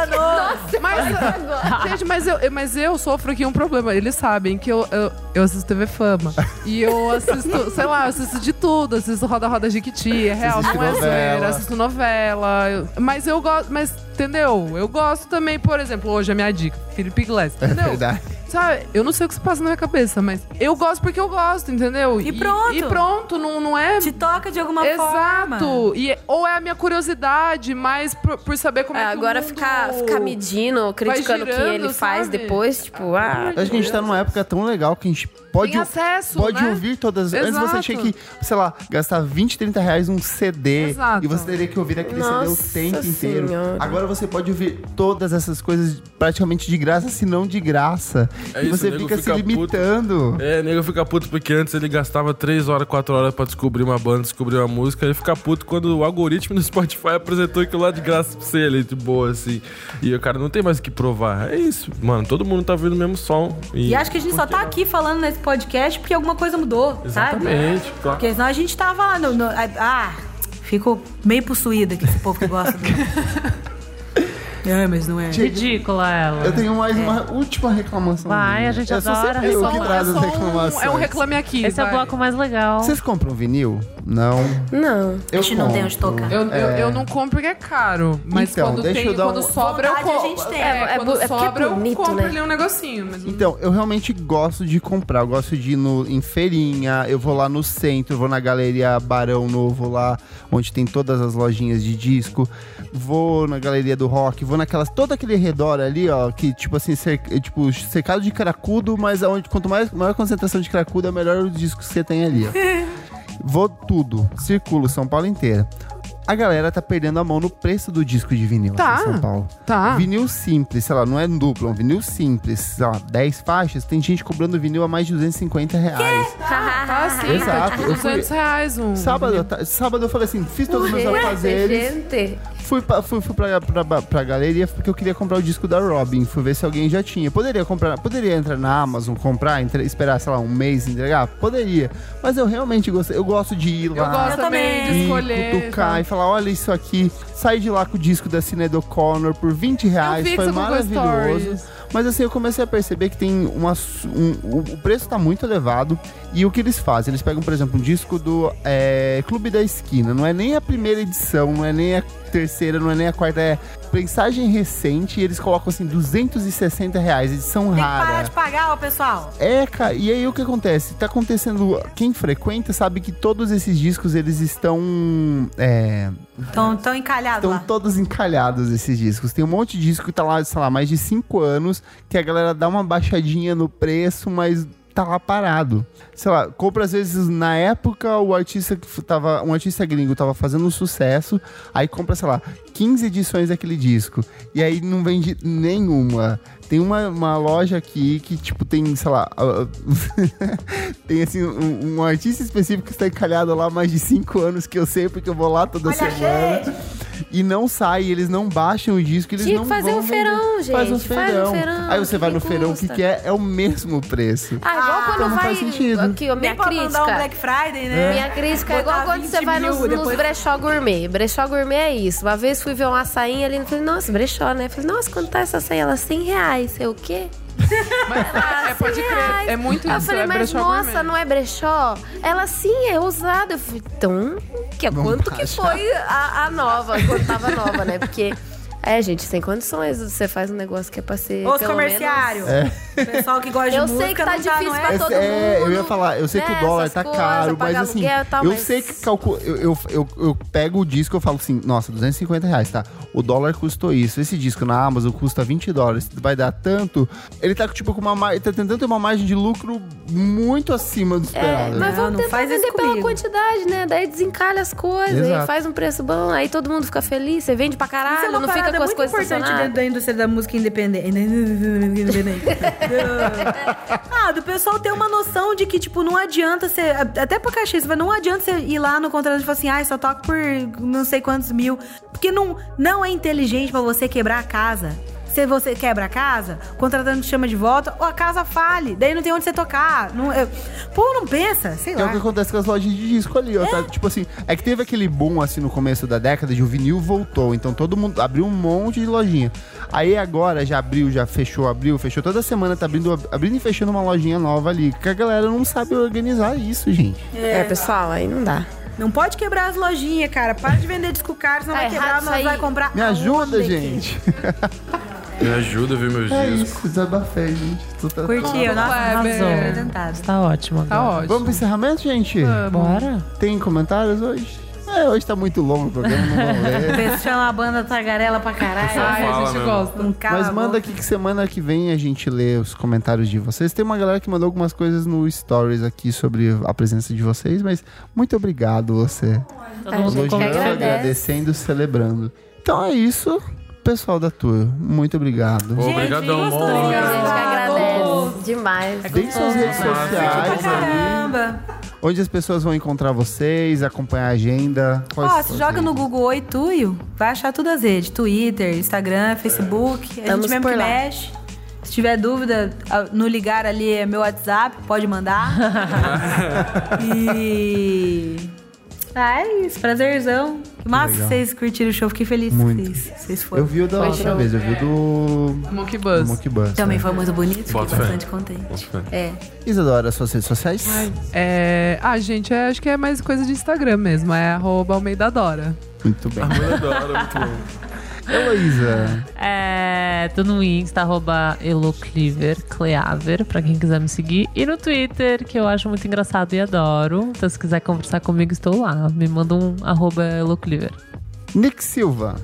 Nossa, Mas, gente, mas eu, mas eu sofro aqui um problema. Eles sabem que eu, eu, eu assisto TV Fama. E eu assisto, sei lá, eu assisto de tudo. Assisto Roda Roda Jiquiti, é real, não é zoeira. Assisto novela. eu- mas eu gosto, mas entendeu? Eu gosto também, por exemplo, hoje a minha dica, Felipe Glass, É entendeu? verdade. Sabe, eu não sei o que se passa na minha cabeça, mas eu gosto porque eu gosto, entendeu? E pronto. E, pronto, não, não é Te toca de alguma forma. Exato. E, ou é a minha curiosidade, mas por, por saber como é, É, que agora o mundo ficar, ficar medindo, criticando o que ele faz sabe? depois, tipo, ah... Acho que a gente tá numa época tão legal que a gente pode, Tem acesso, pode né? ouvir todas. Antes você Exato. tinha que, sei lá, gastar 20, 30 reais num CD. Exato. E você teria que ouvir aquele Nossa CD o tempo inteiro. Senhora. Agora você pode ouvir todas essas coisas praticamente de graça, se não de graça. É e isso, você nego fica se fica puto. limitando. É, nego fica puto porque antes ele gastava 3 horas, 4 horas pra descobrir uma banda, descobrir uma música. Ele fica puto quando o algoritmo do Spotify apresentou aquilo lá de graça pra você ali, de boa, assim. E o cara não tem mais o que provar. É isso, mano. Todo mundo tá ouvindo o mesmo som. E, E acho que a gente só tá aqui falando nesse podcast porque alguma coisa mudou, sabe? Exatamente, claro. Porque senão a gente tava lá no. no- ah, fico meio possuída com esse povo que gosta do. É, mas não é. Ridícula ela. Eu tenho mais uma última reclamação. Vai, minha. a gente eu sou adora sempre eu só que traz é as um- reclamações. É um reclame aqui. Esse é o vai. bloco mais legal. Vocês compram vinil? Não. Não. Eu A gente não tem compro. onde tocar. Eu, eu, eu não compro porque é caro. Mas Então, quando, deixa tem, eu dar quando um- sobra, eu Vontade a compro. gente tem. É, É, é quando é é sobra, bonito, eu compro né? ali um negocinho. Mas não- Então, eu realmente gosto de comprar. Eu gosto de ir no, em feirinha, eu vou lá no centro, vou na Galeria Barão Novo lá, onde tem todas as lojinhas de disco. Vou na Galeria do Rock, vou naquelas. Todo aquele redor ali, ó, que tipo assim, cer- tipo, cercado de cracudo, mas aonde quanto mais maior concentração de cracudo, é melhor o disco que você tem ali, ó. Vou tudo, circulo São Paulo inteira. A galera tá perdendo a mão no preço do disco de vinil Tá. aqui em São Paulo. Tá. Vinil simples, sei lá, não é duplo, é um vinil simples, sei lá, 10 faixas, tem gente cobrando vinil a mais de 250 reais. Tá assim, Exato, tá tipo fui- 200 reais um. Sábado, tá- sábado eu falei assim, fiz todos os meus afazeres, gente. Fui, pra, fui, fui pra, pra, pra galeria porque eu queria comprar o disco da Robin, fui ver se alguém já tinha. Poderia comprar, poderia entrar na Amazon, comprar, entre- esperar, sei lá, um mês entregar? Poderia. Mas eu realmente gostei, eu gosto de ir Eu lá. gosto também de e escolher. cutucar e falar, olha isso aqui. Sai de lá com o disco da Sinead O'Connor por 20 reais. Foi maravilhoso. Mas assim, eu comecei a perceber que tem uma. um- o o preço tá muito elevado. E o que eles fazem? Eles pegam, por exemplo, um disco do é, Clube da Esquina. Não é nem a primeira edição, não é nem a terceira, não é nem a quarta. É prensagem recente. E eles colocam assim, 260 reais, edição Tem que parar rara. de pagar, ó, pessoal. É, cara, e aí o que acontece? Tá acontecendo. Quem frequenta sabe que todos esses discos eles estão. É, Tão, tão encalhados Estão lá. todos encalhados esses discos. Tem um monte de disco que tá lá, sei lá, mais de 5 anos, que a galera dá uma baixadinha no preço, mas tá lá parado. Sei lá, compra às vezes na época o artista que tava, um artista gringo tava fazendo um sucesso, aí compra, sei lá, 15 edições daquele disco. E aí não vende nenhuma. Tem uma, uma loja aqui que, tipo, tem, sei lá. tem, assim, um, um artista específico que está encalhado lá há mais de 5 anos, que eu sei porque eu vou lá toda Olha, semana. E não sai, eles não baixam o disco, eles Tinha não que fazer vão um vender. feirão, gente. Faz um Faz um feirão. feirão, Aí você que vai no feirão, o que, que é? É o mesmo preço. Ah, igual quando então não vai. faz sentido. Aqui, ó, minha Nem pra mandar um crítica. Black Friday, né? Minha crítica é igual quando você 20 vai nos, nos depois. brechó gourmet. Brechó gourmet é isso. Uma vez fui ver uma sainha ali e falei, nossa, brechó, né? Falei, nossa, quanto tá essa sainha? Ela 100 reais. Eu, o quê? Mas, é, pode 100 crer. reais. É muito Eu isso. falei, é mas brechó nossa, gourmet. não é brechó? Ela sim, é usada. Eu falei, então, que, Não quanto que baixa. foi a, a nova, quando tava nova, né? Porque, é, gente, sem condições. Você faz um negócio que é pra ser. Os comerciários. É. Pessoal que gosta de Eu música sei que tá não tá, difícil não pra é? todo É, eu ia mundo, falar, eu sei que né, o dólar tá coisas, caro, mas assim, aluguel tal, eu mas- sei que calculo, eu, eu, eu, eu pego o disco e eu falo assim, nossa, 250 reais, tá? O dólar custou isso, esse disco na Amazon custa 20 dólares, vai dar tanto. Ele tá tipo com uma margem, tá tentando ter uma margem de lucro muito acima do É, esperado. mas Não, vamos não tentar faz vender pela quantidade, né? Daí desencalha as coisas, faz um preço bom, aí todo mundo fica feliz, você vende pra é caralho, não fica com as muito coisas importante dentro da indústria da música independente. Ah, do pessoal ter uma noção de que, tipo, não adianta você. Até pra cachê, mas não adianta você ir lá no contrato e falar assim, ah, só toco por não sei quantos mil. Porque não, não é inteligente pra você quebrar a casa. Se você quebra a casa, o contratante te chama de volta, ou a casa fale. Daí não tem onde você tocar. Não, é- Pô, não pensa, sei Que é o lá. que acontece com as lojas de disco ali, ó. tá? Tipo assim, é que teve aquele boom assim no começo da década de o vinil voltou. Então todo mundo abriu um monte de lojinha. Aí agora já abriu, já fechou, abriu, fechou. Toda semana tá abrindo, abrindo e fechando uma lojinha nova ali. Que a galera não sabe organizar isso, gente. É, pessoal, aí não dá. Não pode quebrar as lojinhas, cara. Para de vender disco caro, senão Tá vai quebrar, isso vai comprar. Me ajuda, gente. Me ajuda a ver meus É discos. isso, desabafei, gente. Tô tá- Curtiu, nossa, arrasou. Representado. Tá ótimo Tá agora. ótimo. Vamos pro encerramento, gente? Bora? Tem comentários hoje? É, hoje tá muito longo o programa, não vamos ler. Pessoal, a banda tagarela pra caralho. Ai, a gente mesmo. gosta. Um Mas manda aqui que semana que vem a gente lê os comentários de vocês. Tem uma galera que mandou algumas coisas no Stories aqui sobre a presença de vocês, mas muito obrigado você. Todo mundo agradece. agradecendo, celebrando. Então é isso, pessoal da tour. Muito obrigado. Pô, Obrigadão, gostou, mó A gente que agradece demais. Deem suas redes sociais Caramba. onde as pessoas vão encontrar vocês, acompanhar a agenda. Ó, são se joga no Google Oi Tuyo, vai achar tudo as redes. Twitter, Instagram, Facebook. A Estamos gente mesmo que mexe. Se tiver dúvida, a- no ligar ali é meu WhatsApp, pode mandar. e... Ah, é isso. Prazerzão. Que massa que vocês curtiram o show. Fiquei feliz Muito. que vocês, vocês foram. Eu vi o da Foi outra show. vez, eu vi o do, Monkey do Buzz. Monkey Bus. Também né? foi muito bonito. Fiquei Bota bastante contente. É. Isadora, suas redes sociais? É... Ah, gente, é- acho que é mais coisa de Instagram mesmo. É arroba Almeida Dora. Muito bem. Adoro, muito bom. Heloísa. É, tô no Insta, arroba Elocliver, Cleaver, pra quem quiser me seguir. E no Twitter, que eu acho muito engraçado e adoro. Então, se quiser conversar comigo, estou lá. Me manda um arroba Elocliver. Nick Silva.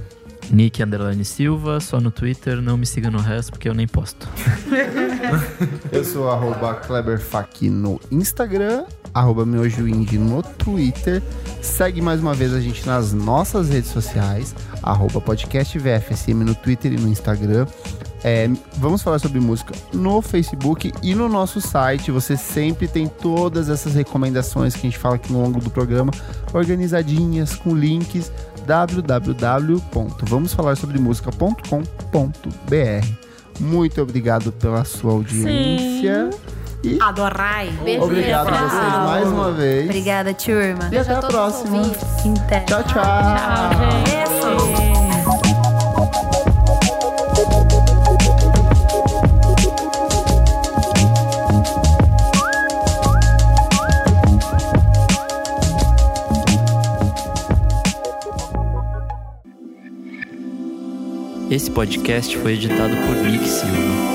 Nick Underline Silva, só no Twitter, não me siga no resto porque eu nem posto. Eu sou arroba Kleberfac no Instagram arroba miojoindie no Twitter. Segue mais uma vez a gente nas nossas redes sociais, arroba podcast VFSM no Twitter e no Instagram. É, vamos falar sobre música no Facebook e no nosso site. Você sempre tem todas essas recomendações que a gente fala aqui no longo do programa, organizadinhas com links www.vamosfalarsobremusica.com.br. Muito obrigado pela sua audiência. E Adorai. Beijo, obrigado a vocês mais uma vez. Obrigada, turma. E até a os próxima. Tchau, tchau. Tchau, gente. Esse podcast foi editado por Nick Silva.